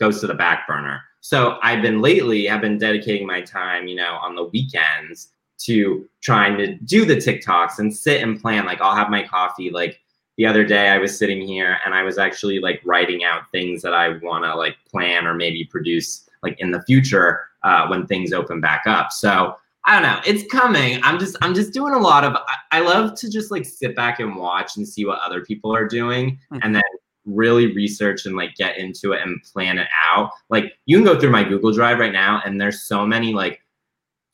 S3: goes to the back burner. So I've been lately, I've been dedicating my time, you know, on the weekends to trying to do the TikToks and sit and plan. Like I'll have my coffee like the other day I was sitting here and I was actually like writing out things that I want to like plan or maybe produce like in the future uh, when things open back up. So I don't know. It's coming. I'm just I'm just doing a lot of. I, I love to just like sit back and watch and see what other people are doing, mm-hmm. and then really research and like get into it and plan it out. Like you can go through my Google Drive right now and there's so many like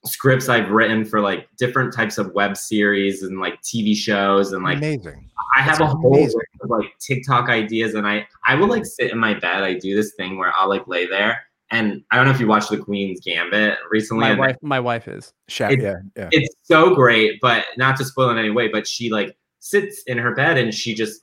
S3: scripts I've written for like different types of web series and like TV shows and like
S2: amazing.
S3: I have That's a whole list of like TikTok ideas and I I will like sit in my bed. I do this thing where I'll like lay there and I don't know if you watched the Queen's Gambit recently.
S1: My wife, my wife is.
S2: Sha- it's, yeah, yeah.
S3: It's so great, but not to spoil in any way. But she like sits in her bed and she just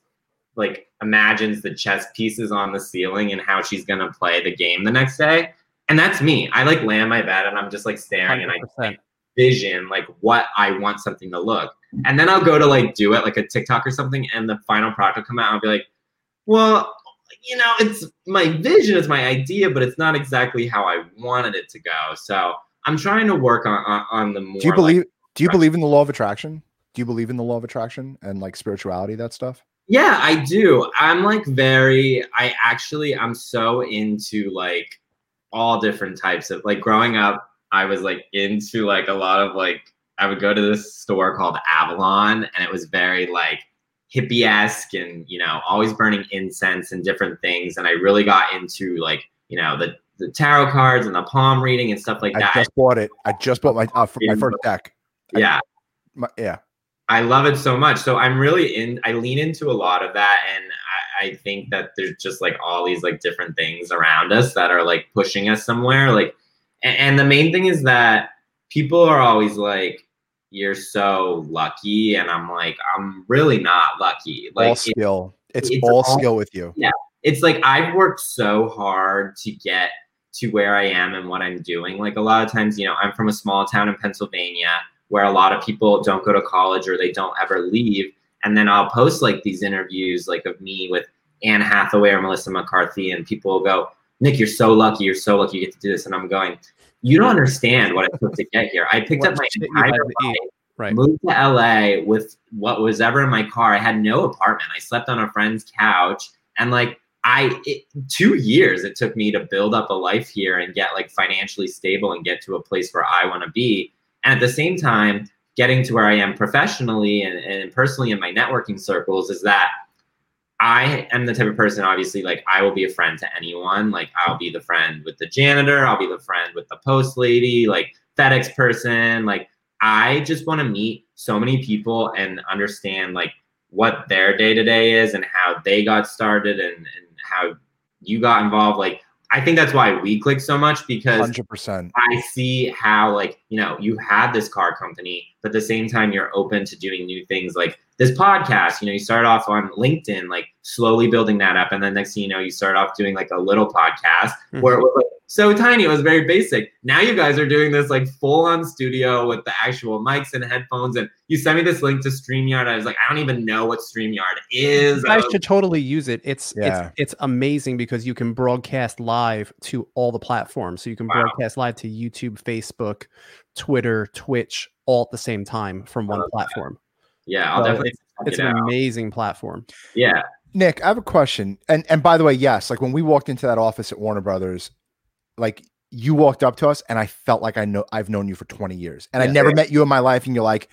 S3: like imagines the chess pieces on the ceiling and how she's gonna play the game the next day. And that's me. I like lay on my bed and I'm just like staring 100%. and I like, vision like what I want something to look. And then I'll go to like do it like a TikTok or something, and the final product will come out. I'll be like, well, you know, it's my vision, it's my idea, but it's not exactly how I wanted it to go. So I'm trying to work on on, on the more.
S2: Do you believe? Like, do you believe in the law of attraction? Do you believe in the law of attraction and like spirituality, that stuff?
S3: Yeah, I do. I'm like very. I actually, I'm so into like all different types of like growing up. I was like into like a lot of like I would go to this store called Avalon, and it was very like hippie-esque and you know always burning incense and different things and i really got into like you know the the tarot cards and the palm reading and stuff like that.
S2: i just bought it. I just bought my uh, my first deck.
S3: Yeah. I,
S2: my, yeah.
S3: I love it so much. So i'm really in i lean into a lot of that and I, think that there's just like all these like different things around us that are like pushing us somewhere like and, and the main thing is that people are always like you're so lucky and i'm like i'm really not lucky. Like
S2: all skill. It's, it's all, all skill with you.
S3: Yeah. It's like i've worked so hard to get to where i am and what i'm doing. Like a lot of times you know i'm from a small town in pennsylvania where a lot of people don't go to college or they don't ever leave and then i'll post like these interviews like of me with anne hathaway or melissa mccarthy and people will go nick you're so lucky you're so lucky you get to do this and i'm going you don't understand what it took to get here. I picked what up my entire life, right. moved to LA with what was ever in my car. I had no apartment. I slept on a friend's couch, and like I, it, two years it took me to build up a life here and get like financially stable and get to a place where I want to be. And at the same time, getting to where I am professionally and, and personally in my networking circles is that I am the type of person, obviously, like I will be a friend to anyone. Like I'll be the friend with the janitor, I'll be the friend with the post lady, like FedEx person. Like I just want to meet so many people and understand like what their day to day is and how they got started and, and how you got involved. Like I think that's why we click so much because
S2: 100%.
S3: I see how like, you know, you had this car company, but at the same time you're open to doing new things like this podcast, you know, you start off on LinkedIn, like slowly building that up. And then next thing you know, you start off doing like a little podcast mm-hmm. where it was like so tiny. It was very basic. Now you guys are doing this like full on studio with the actual mics and headphones. And you sent me this link to StreamYard. I was like, I don't even know what StreamYard is.
S1: You guys should totally use it. It's yeah. it's it's amazing because you can broadcast live to all the platforms. So you can wow. broadcast live to YouTube, Facebook, Twitter, Twitch, all at the same time from one oh, platform.
S3: Yeah, I'll so definitely.
S1: It's, it's it an out. amazing platform.
S3: Yeah.
S2: Nick, I have a question. And and by the way, yes, like when we walked into that office at Warner Brothers, like you walked up to us and I felt like I know I've known you for 20 years. And yeah, I never yeah. met you in my life and you're like,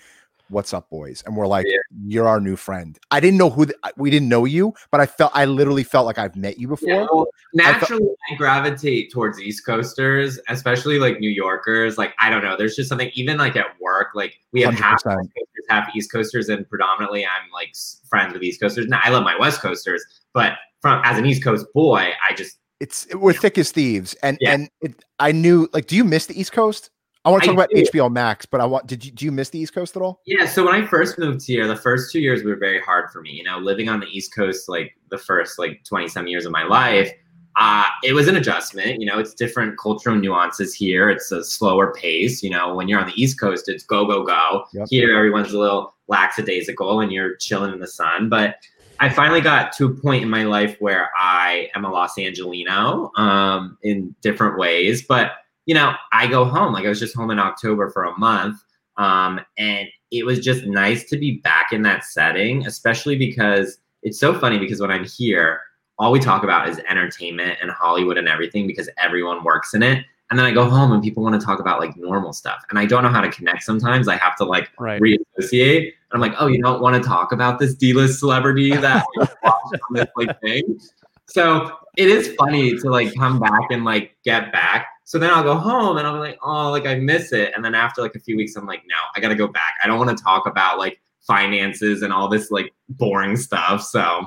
S2: what's up boys and we're like yeah. you're our new friend i didn't know who the, we didn't know you but i felt i literally felt like i've met you before well,
S3: naturally I, felt- I, gravitate towards east coasters especially like new yorkers like i don't know there's just something even like at work like we have 100%. half east coasters half east coasters and predominantly i'm like friends with east coasters now i love my west coasters but from as an east coast boy i just
S2: it's we're thick as thieves and yeah. and it, i knew like do you miss the east coast I want to talk I about do. HBO Max, but I want did you do you miss the East Coast at all?
S3: Yeah, so when I first moved here, the first two years were very hard for me. You know, living on the East Coast like the first like 20 some years of my life, uh, it was an adjustment. You know, it's different cultural nuances here. It's a slower pace. You know, when you're on the East Coast, it's go, go, go. Yep. Here, everyone's a little lackadaisical and you're chilling in the sun. But I finally got to a point in my life where I am a Los Angelino um, in different ways. But you know, I go home. Like I was just home in October for a month. Um, and it was just nice to be back in that setting, especially because it's so funny because when I'm here, all we talk about is entertainment and Hollywood and everything because everyone works in it. And then I go home and people want to talk about like normal stuff. And I don't know how to connect sometimes. I have to like
S1: right.
S3: reassociate associate. And I'm like, oh, you don't want to talk about this D-list celebrity that on this like thing. So it is funny to like come back and like get back. So then I'll go home and I'll be like, oh, like I miss it. And then after like a few weeks, I'm like, no, I gotta go back. I don't want to talk about like finances and all this like boring stuff. So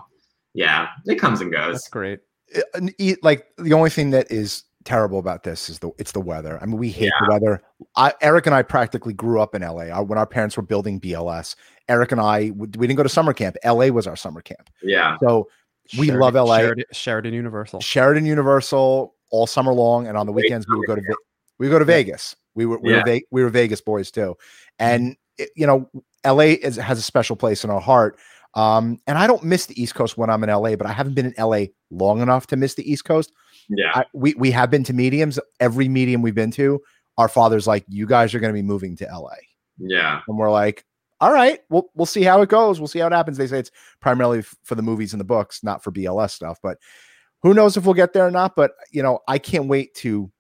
S3: yeah, it comes and goes.
S1: That's great.
S2: Like the only thing that is terrible about this is the it's the weather. I mean, we hate yeah. the weather. I, Eric and I practically grew up in LA. Our, when our parents were building BLS, Eric and I we didn't go to summer camp. LA was our summer camp.
S3: Yeah.
S2: So we Sheraton, love LA.
S1: Sheraton, Sheraton, Universal.
S2: Sheraton Universal all summer long, and on the weekends we would go to we go to Vegas. We were we, yeah. were, we were Vegas boys too, and it, you know LA is, has a special place in our heart. Um, and I don't miss the East Coast when I'm in LA, but I haven't been in LA long enough to miss the East Coast.
S3: Yeah, I,
S2: we we have been to mediums. Every medium we've been to, our father's like, "You guys are going to be moving to LA."
S3: Yeah,
S2: and we're like, "All right, we'll we'll see how it goes. We'll see how it happens." They say it's primarily f- for the movies and the books, not for BLS stuff. But who knows if we'll get there or not? But you know, I can't wait to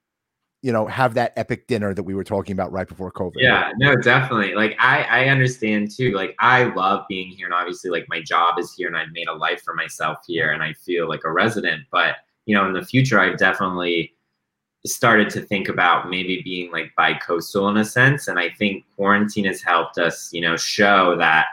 S2: you know have that epic dinner that we were talking about right before covid
S3: yeah no definitely like i i understand too like i love being here and obviously like my job is here and i've made a life for myself here and i feel like a resident but you know in the future i've definitely started to think about maybe being like bi-coastal in a sense. And i think quarantine has helped us you know show that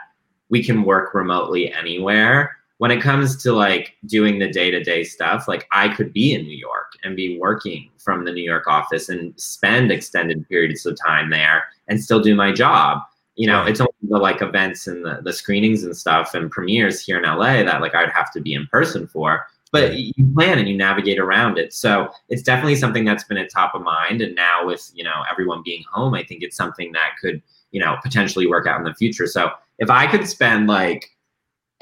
S3: we can work remotely anywhere. When it comes to like doing the day-to-day stuff like i could be in new york and be working from the new york office and spend extended periods of time there and still do my job. You know it's only the like events and the, the screenings and stuff and premieres here in la that like i'd have to be in person for but you plan and you navigate around it so it's definitely something that's been at top of mind and now with you know everyone being home i think it's something that could you know potentially work out in the future so if i could spend like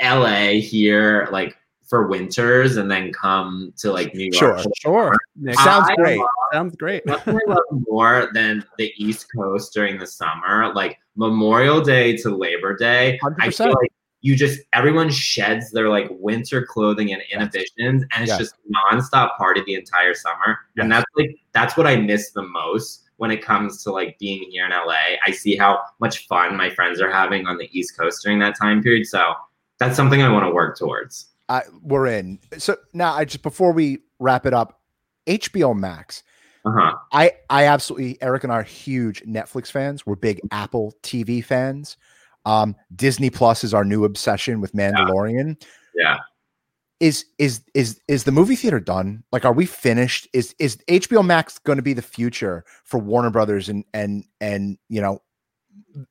S3: LA here, like for winters, and then come to like New
S2: York. Sure, sure. Sounds I great.
S1: Love, Sounds great.
S3: nothing I love more than the East Coast during the summer, like Memorial Day to Labor Day. 100%. I feel like you just everyone sheds their like winter clothing and inhibitions, and it's yes. just nonstop party the entire summer. Yes. And that's like that's what I miss the most when it comes to like being here in LA. I see how much fun my friends are having on the East Coast during that time period. So that's something I want to work towards.
S2: Uh, we're in. So now, I just before we wrap it up, HBO Max.
S3: Uh-huh.
S2: I I absolutely Eric and I are huge Netflix fans. We're big Apple TV fans. Um, Disney Plus is our new obsession with Mandalorian.
S3: Yeah. yeah.
S2: Is is is is the movie theater done? Like, are we finished? Is is HBO Max going to be the future for Warner Brothers and and and you know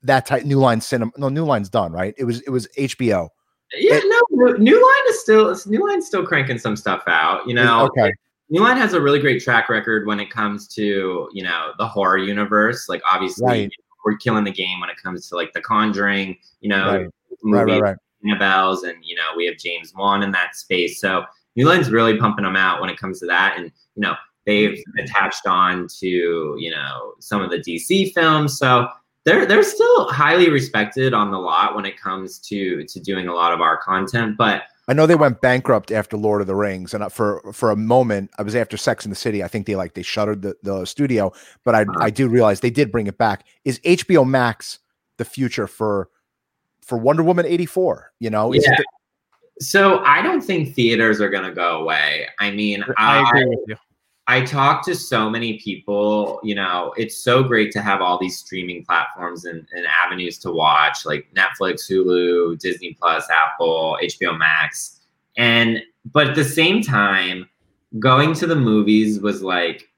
S2: that type New Line cinema? No, New Line's done, right? It was it was HBO.
S3: Yeah, it, no, New Line is still New Line's still cranking some stuff out. You know,
S2: okay.
S3: New Line has a really great track record when it comes to you know the horror universe. Like obviously, right. We're killing the game when it comes to like The Conjuring. You know, right.
S2: movies, right,
S3: right, Bells, and you know we have James Wan in that space. So New Line's really pumping them out when it comes to that, and you know they've mm-hmm. attached on to you know some of the DC films. So they're they're still highly respected on the lot when it comes to to doing a lot of our content but
S2: I know they went bankrupt after Lord of the Rings, and for for a moment, I was after Sex in the City. I think they like they shuttered the, the studio, but I uh-huh. I do realize they did bring it back. Is HBO Max the future for for Wonder Woman eighty four? You know,
S3: yeah. The- so I don't think theaters are going to go away. I mean, I, I agree with you. I talk to so many people, you know, it's so great to have all these streaming platforms and, and, avenues to watch like Netflix, Hulu, Disney Plus, Apple, HBO Max. And, but at the same time, going to the movies was like,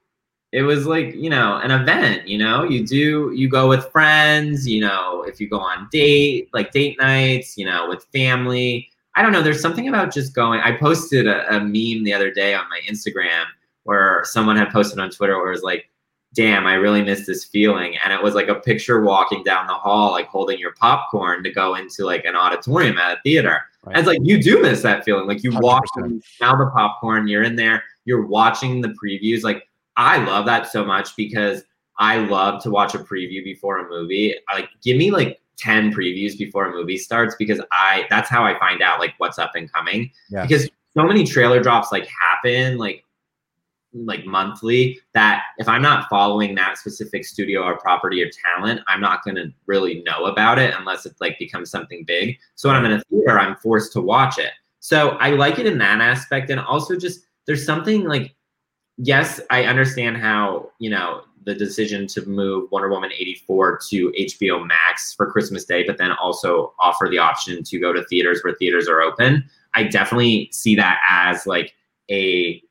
S3: it was like, you know, an event, you know, you do, you go with friends, you know, if you go on date, like date nights, you know, with family. I don't know. There's something about just going. I posted a, a meme the other day on my Instagram where someone had posted on Twitter where it was like, damn, I really miss this feeling. And it was like a picture walking down the hall, like holding your popcorn to go into like an auditorium at a theater. Right. And it's like you do miss that feeling. Like you 100%. walk now the popcorn, you're in there, you're watching the previews. Like I love that so much because I love to watch a preview before a movie. Like give me like 10 previews before a movie starts because I that's how I find out like what's up and coming. Yeah. Because so many trailer drops like happen like like monthly that if I'm not following that specific studio or property or talent, I'm not going to really know about it unless it like becomes something big. So when I'm in a theater, I'm forced to watch it. So I like it in that aspect. And also just there's something like, yes, I understand how, you know, the decision to move Wonder Woman 84 to HBO Max for Christmas Day, but then also offer the option to go to theaters where theaters are open. I definitely see that as like a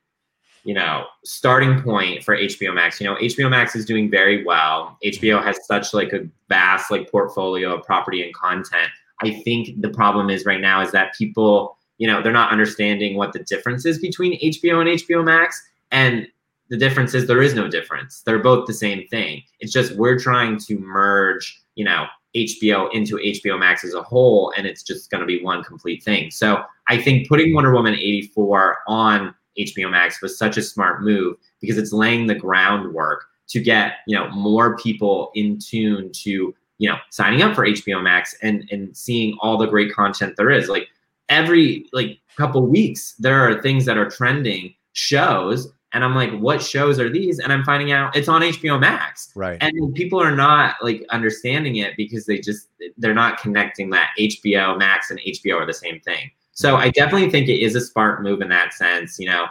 S3: you know starting point for HBO Max. You know, HBO Max is doing very well. HBO has such like a vast like portfolio of property and content. I think the problem is right now is that people, you know, they're not understanding what the difference is between HBO and HBO Max and the difference is there is no difference. They're both the same thing. It's just we're trying to merge, you know, HBO into HBO Max as a whole, and it's just going to be one complete thing. So I think putting Wonder Woman 84 on HBO Max was such a smart move because it's laying the groundwork to get, you know, more people in tune to, you know, signing up for HBO Max and and seeing all the great content there is. Like every like couple weeks there are things that are trending shows and I'm like, what shows are these? And I'm finding out it's on HBO Max.
S2: Right.
S3: And people are not like understanding it because they just they're not connecting that HBO Max and HBO are the same thing. So I definitely think it is a smart move in that sense, you know.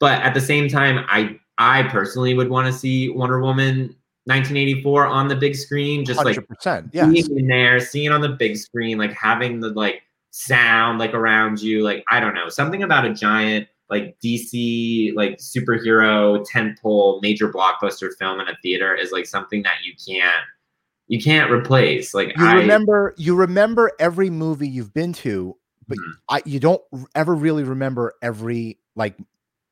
S3: But at the same time, I I personally would want to see Wonder Woman 1984 on the big screen, just 100%, like
S2: yes.
S3: seeing in there, seeing it on the big screen, like having the like sound like around you, like I don't know, something about a giant like DC like superhero tentpole major blockbuster film in a theater is like something that you can't you can't replace. Like
S2: you I, remember you remember every movie you've been to, but mm-hmm. I you don't ever really remember every like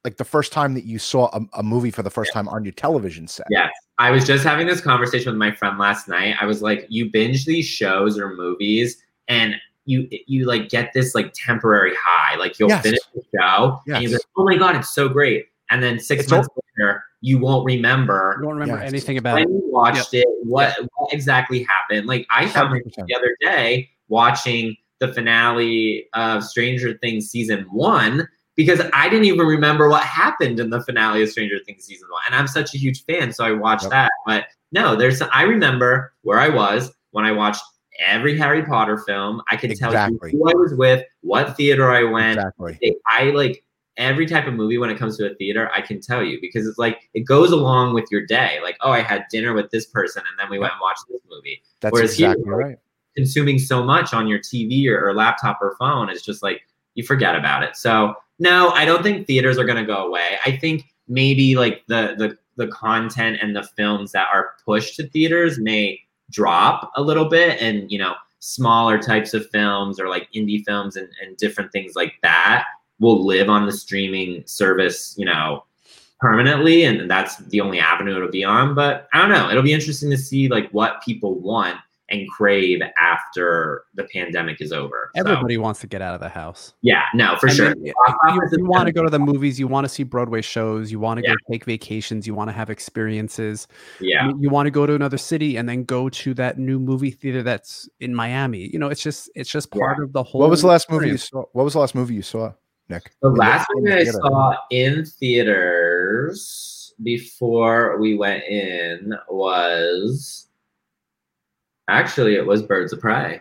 S2: like the first time that you saw a, a movie for the first yeah. time on your television set.
S3: Yes. I was just having this conversation with my friend last night. I was like, you binge these shows or movies and you you like get this like temporary high. Like you'll yes. finish the show yes. and you're like, oh my god, it's so great. And then six it's months all- later, you won't remember.
S1: You won't remember yes. anything about
S3: when
S1: it.
S3: you watched yep. it, what, yep. what exactly happened. Like I found myself the other day watching the finale of Stranger Things season one because I didn't even remember what happened in the finale of Stranger Things season one. And I'm such a huge fan, so I watched yep. that. But no, there's I remember where I was when I watched every Harry Potter film. I could exactly. tell you who I was with, what theater I went.
S2: Exactly.
S3: I like every type of movie when it comes to a theater. I can tell you because it's like it goes along with your day. Like, oh, I had dinner with this person, and then we went and watched this movie.
S2: That's Whereas exactly here, right.
S3: Consuming so much on your TV or, or laptop or phone is just like you forget about it. So no, I don't think theaters are going to go away. I think maybe like the the the content and the films that are pushed to theaters may drop a little bit and you know smaller types of films or like indie films and, and different things like that will live on the streaming service you know permanently and that's the only avenue it'll be on but i don't know it'll be interesting to see like what people want and crave after the pandemic is over.
S1: Everybody so, wants to get out of the house.
S3: Yeah, no, for and sure.
S1: you, you want to go to the movies, you want to see Broadway shows, you want to yeah. go take vacations, you want to have experiences.
S3: Yeah.
S1: You, you want to go to another city and then go to that new movie theater that's in Miami. You know, it's just it's just part yeah. of the whole
S2: What was the last experience. movie you saw? What was the last movie you saw, Nick?
S3: The last movie I saw in theaters before we went in was Actually, it was Birds of Prey.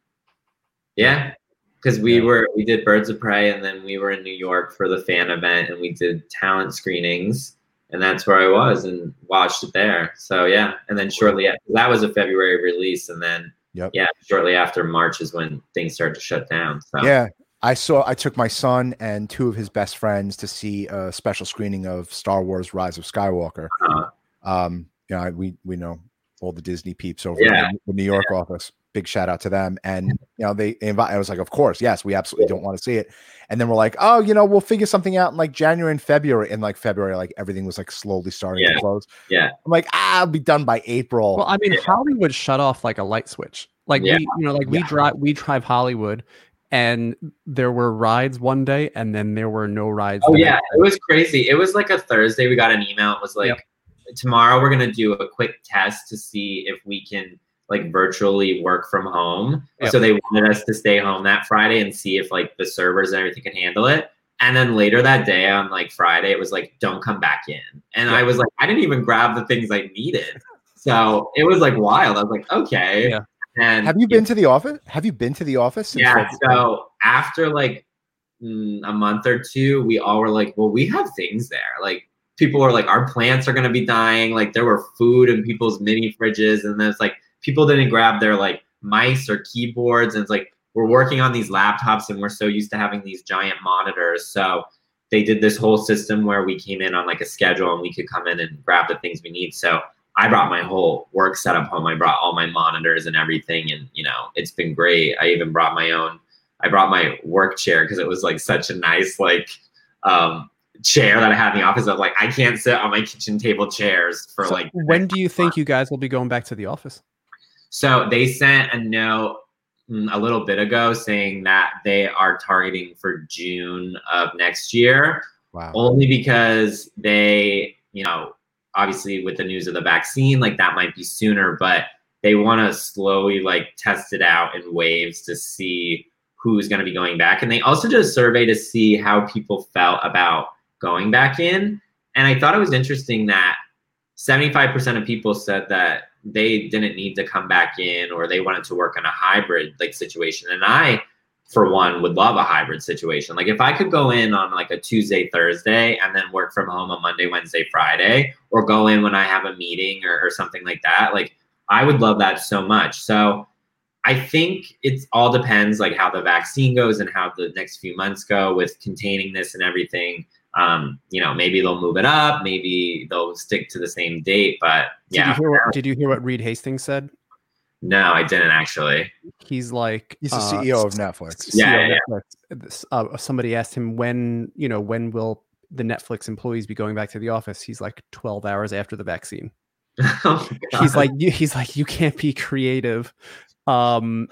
S3: yeah, because we yeah. were we did Birds of Prey, and then we were in New York for the fan event, and we did talent screenings, and that's where I was and watched it there. So yeah, and then shortly after, that was a February release, and then yep. yeah, shortly after March is when things started to shut down. So
S2: yeah. I saw. I took my son and two of his best friends to see a special screening of Star Wars: Rise of Skywalker. Uh-huh. Um, you know, we we know all the Disney peeps over yeah. the New York yeah. office. Big shout out to them. And you know, they invite. I was like, of course, yes, we absolutely don't want to see it. And then we're like, oh, you know, we'll figure something out in like January and February. In like February, like everything was like slowly starting
S3: yeah.
S2: to close.
S3: Yeah,
S2: I'm like, ah, I'll be done by April.
S1: Well, I mean, Hollywood shut off like a light switch. Like we, you know, like we drive, we drive Hollywood, and there were rides one day, and then there were no rides.
S3: Oh yeah, it was crazy. It was like a Thursday. We got an email. It was like. Yep tomorrow we're gonna do a quick test to see if we can like virtually work from home. Yep. So they wanted us to stay home that Friday and see if like the servers and everything can handle it. And then later that day on like Friday, it was like, don't come back in. And yeah. I was like, I didn't even grab the things I needed. So it was like wild. I was like, okay. Yeah.
S2: And have you been to the office? Have you been to the office?
S3: Yeah. So after like mm, a month or two, we all were like, well, we have things there. Like people were like, our plants are going to be dying. Like there were food in people's mini fridges. And then it's like people didn't grab their like mice or keyboards. And it's like, we're working on these laptops and we're so used to having these giant monitors. So they did this whole system where we came in on like a schedule and we could come in and grab the things we need. So I brought my whole work setup home. I brought all my monitors and everything, and you know, it's been great. I even brought my own. I brought my work chair because it was like such a nice like um, chair that I had in the office. I was like, I can't sit on my kitchen table chairs for so like.
S1: When do you think you guys will be going back to the office?
S3: So they sent a note mm, a little bit ago saying that they are targeting for June of next year. Wow. Only because they, you know, obviously with the news of the vaccine, like that might be sooner, but they want to slowly like test it out in waves to see who's going to be going back. And they also did a survey to see how people felt about going back in. And I thought it was interesting that 75% of people said that they didn't need to come back in or they wanted to work in a hybrid like situation. And I for one would love a hybrid situation like if i could go in on like a tuesday thursday and then work from home on monday wednesday friday or go in when i have a meeting or, or something like that like i would love that so much so i think it all depends like how the vaccine goes and how the next few months go with containing this and everything um, you know, maybe they'll move it up, maybe they'll stick to the same date. But yeah.
S1: Did you hear what, did you hear what Reed Hastings said?
S3: No, I didn't actually.
S1: He's like
S2: he's the uh, CEO of Netflix.
S3: Yeah, yeah. Netflix.
S1: Uh, somebody asked him when you know when will the Netflix employees be going back to the office? He's like twelve hours after the vaccine. oh, he's like he's like you can't be creative, um,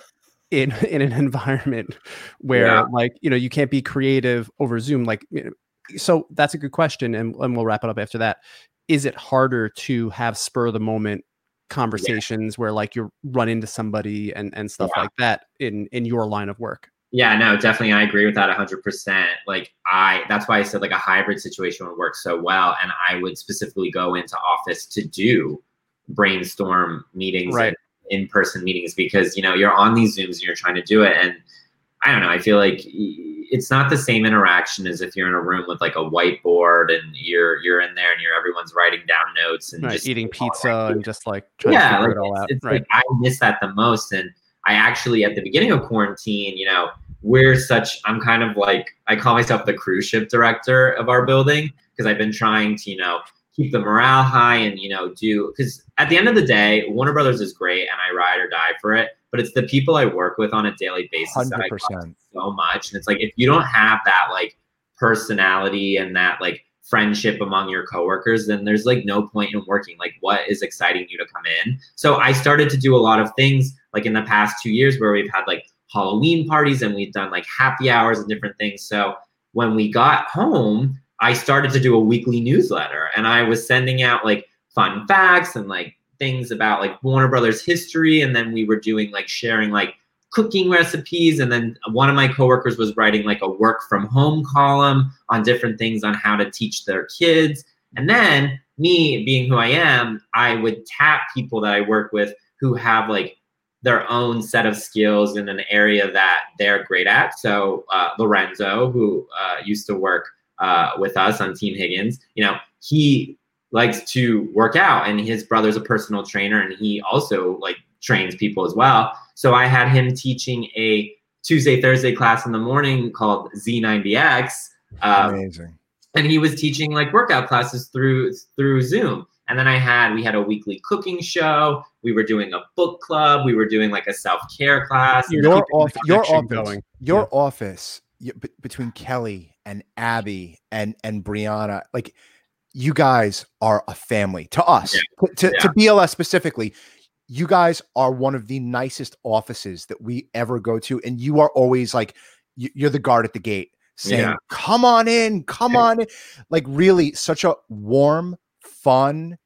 S1: in in an environment where yeah. like you know you can't be creative over Zoom. Like, you know, so that's a good question, and and we'll wrap it up after that. Is it harder to have spur of the moment conversations yeah. where like you run into somebody and and stuff yeah. like that in in your line of work
S3: yeah no definitely i agree with that 100% like i that's why i said like a hybrid situation would work so well and i would specifically go into office to do brainstorm meetings right in-person meetings because you know you're on these zooms and you're trying to do it and i don't know i feel like it's not the same interaction as if you're in a room with like a whiteboard and you're you're in there and you're everyone's writing down notes and
S1: right,
S3: just
S1: eating pizza and just like
S3: yeah, like, it all out. It's right. Like, I miss that the most. And I actually at the beginning of quarantine, you know, we're such I'm kind of like I call myself the cruise ship director of our building because I've been trying to, you know, keep the morale high and you know do because at the end of the day warner brothers is great and i ride or die for it but it's the people i work with on a daily basis 100%. that I so much and it's like if you don't have that like personality and that like friendship among your coworkers then there's like no point in working. Like what is exciting you to come in? So i started to do a lot of things like in the past two years where we've had like halloween parties and we've done like happy hours and different things. So when we got home I started to do a weekly newsletter and I was sending out like fun facts and like things about like Warner Brothers history. And then we were doing like sharing like cooking recipes. And then one of my coworkers was writing like a work from home column on different things on how to teach their kids. And then me being who I am, I would tap people that I work with who have like their own set of skills in an area that they're great at. So uh, Lorenzo, who uh, used to work uh, with us on Team Higgins, you know, he likes to work out and his brother's a personal trainer and he also like trains people as well. So I had him teaching a Tuesday, Thursday class in the morning called Z90X. Um, Amazing. And he was teaching like workout classes through through Zoom. And then I had we had a weekly cooking show. We were doing a book club. We were doing like a self care class.
S2: Your, off, your office, going. your yeah. office between Kelly and Abby and and Brianna, like you guys are a family to us, yeah. to, yeah. to BLS specifically. You guys are one of the nicest offices that we ever go to, and you are always like you're the guard at the gate saying, yeah. "Come on in, come on in." Like really, such a warm, fun,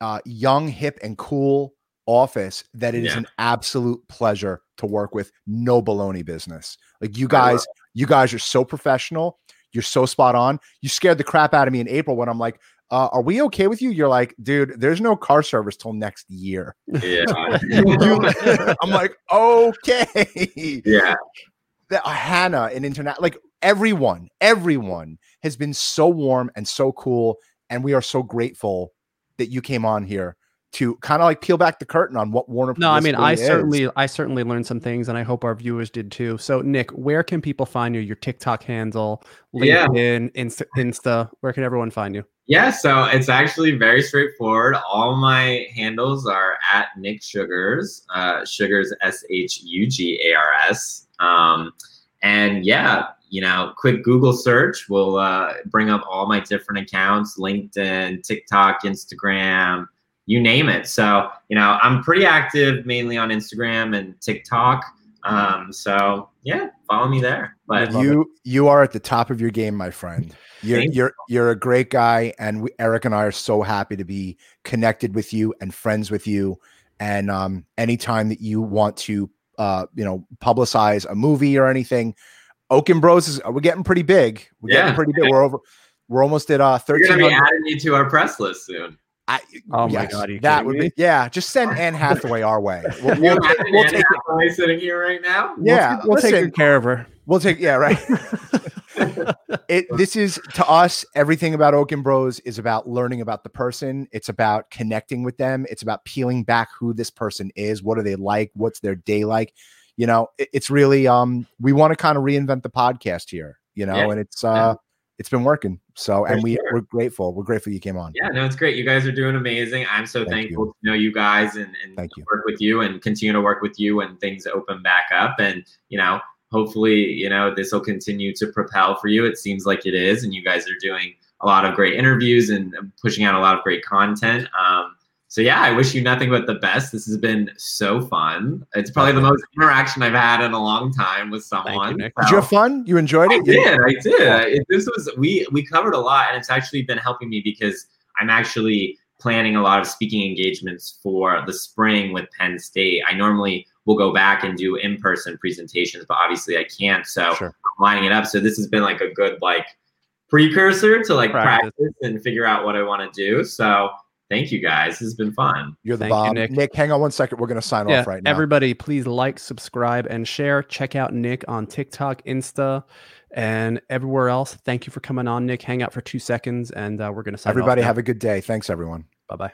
S2: uh, young, hip, and cool office that it is an absolute pleasure to work with. No baloney business. Like you guys, you guys are so professional You're so spot on. You scared the crap out of me in April when I'm like, uh, are we okay with you? You're like, dude, there's no car service till next year.
S3: Yeah.
S2: I'm like, okay.
S3: Yeah.
S2: The, uh, Hannah and internet, like everyone, everyone has been so warm and so cool. And we are so grateful that you came on here to kind of like peel back the curtain on what Warner.
S1: No, I mean, I is. certainly, I certainly learned some things, and I hope our viewers did too. So, Nick, where can people find you? Your TikTok handle, LinkedIn, yeah. Insta, Insta. Where can everyone find you?
S3: Yeah, so it's actually very straightforward. All my handles are at Nick Sugars, uh, Sugars S H U G A R S. Um, and yeah, you know, quick Google search will uh, bring up all my different accounts: LinkedIn, TikTok, Instagram you name it. So, you know, I'm pretty active mainly on Instagram and TikTok. Um, so yeah, follow me there. But
S2: you you are at the top of your game, my friend. You're you're you're a great guy, and we, Eric and I are so happy to be connected with you and friends with you. And um, anytime that you want to, uh, you know, publicize a movie or anything, Oaken Bros is we're getting pretty big. We're yeah. getting pretty big. We're over. We're almost at uh, thirteen.
S3: You're gonna be adding me to our press list soon.
S2: I, oh yes, my god, that would me? be yeah. Just send Anne Hathaway our way. We'll, we'll,
S3: we'll take Hathaway it. sitting here right now.
S2: Yeah,
S1: we'll, listen, take care of her.
S2: We'll take yeah right. it this is to us everything about Oaken Bros is about learning about the person. It's about connecting with them. It's about peeling back who this person is. What are they like? What's their day like? You know, it, it's really um we want to kind of reinvent the podcast here. You know, yeah. and it's uh. Yeah it's been working. So, and we sure. we're grateful. We're grateful you came on.
S3: Yeah, no, it's great. You guys are doing amazing. I'm so Thank thankful you. to know you guys and, and
S2: Thank you.
S3: work with you and continue to work with you when things open back up. And you know, hopefully, you know, this will continue to propel for you. It seems like it is, and you guys are doing a lot of great interviews and pushing out a lot of great content. Um, so yeah, I wish you nothing but the best. This has been so fun. It's probably the most interaction I've had in a long time with someone.
S2: You, so. Did you have fun? You enjoyed it?
S3: I did. I did. It, this was we we covered a lot, and it's actually been helping me because I'm actually planning a lot of speaking engagements for the spring with Penn State. I normally will go back and do in-person presentations, but obviously I can't. So sure. I'm lining it up. So this has been like a good like precursor to like practice, practice and figure out what I want to do. So Thank you guys. This has been fun.
S2: You're the Thank bomb. You, Nick. Nick, hang on one second. We're going to sign yeah, off right now.
S1: Everybody, please like, subscribe, and share. Check out Nick on TikTok, Insta, and everywhere else. Thank you for coming on, Nick. Hang out for two seconds, and uh, we're going to sign
S2: Everybody,
S1: off Everybody,
S2: have a good day. Thanks, everyone.
S1: Bye bye.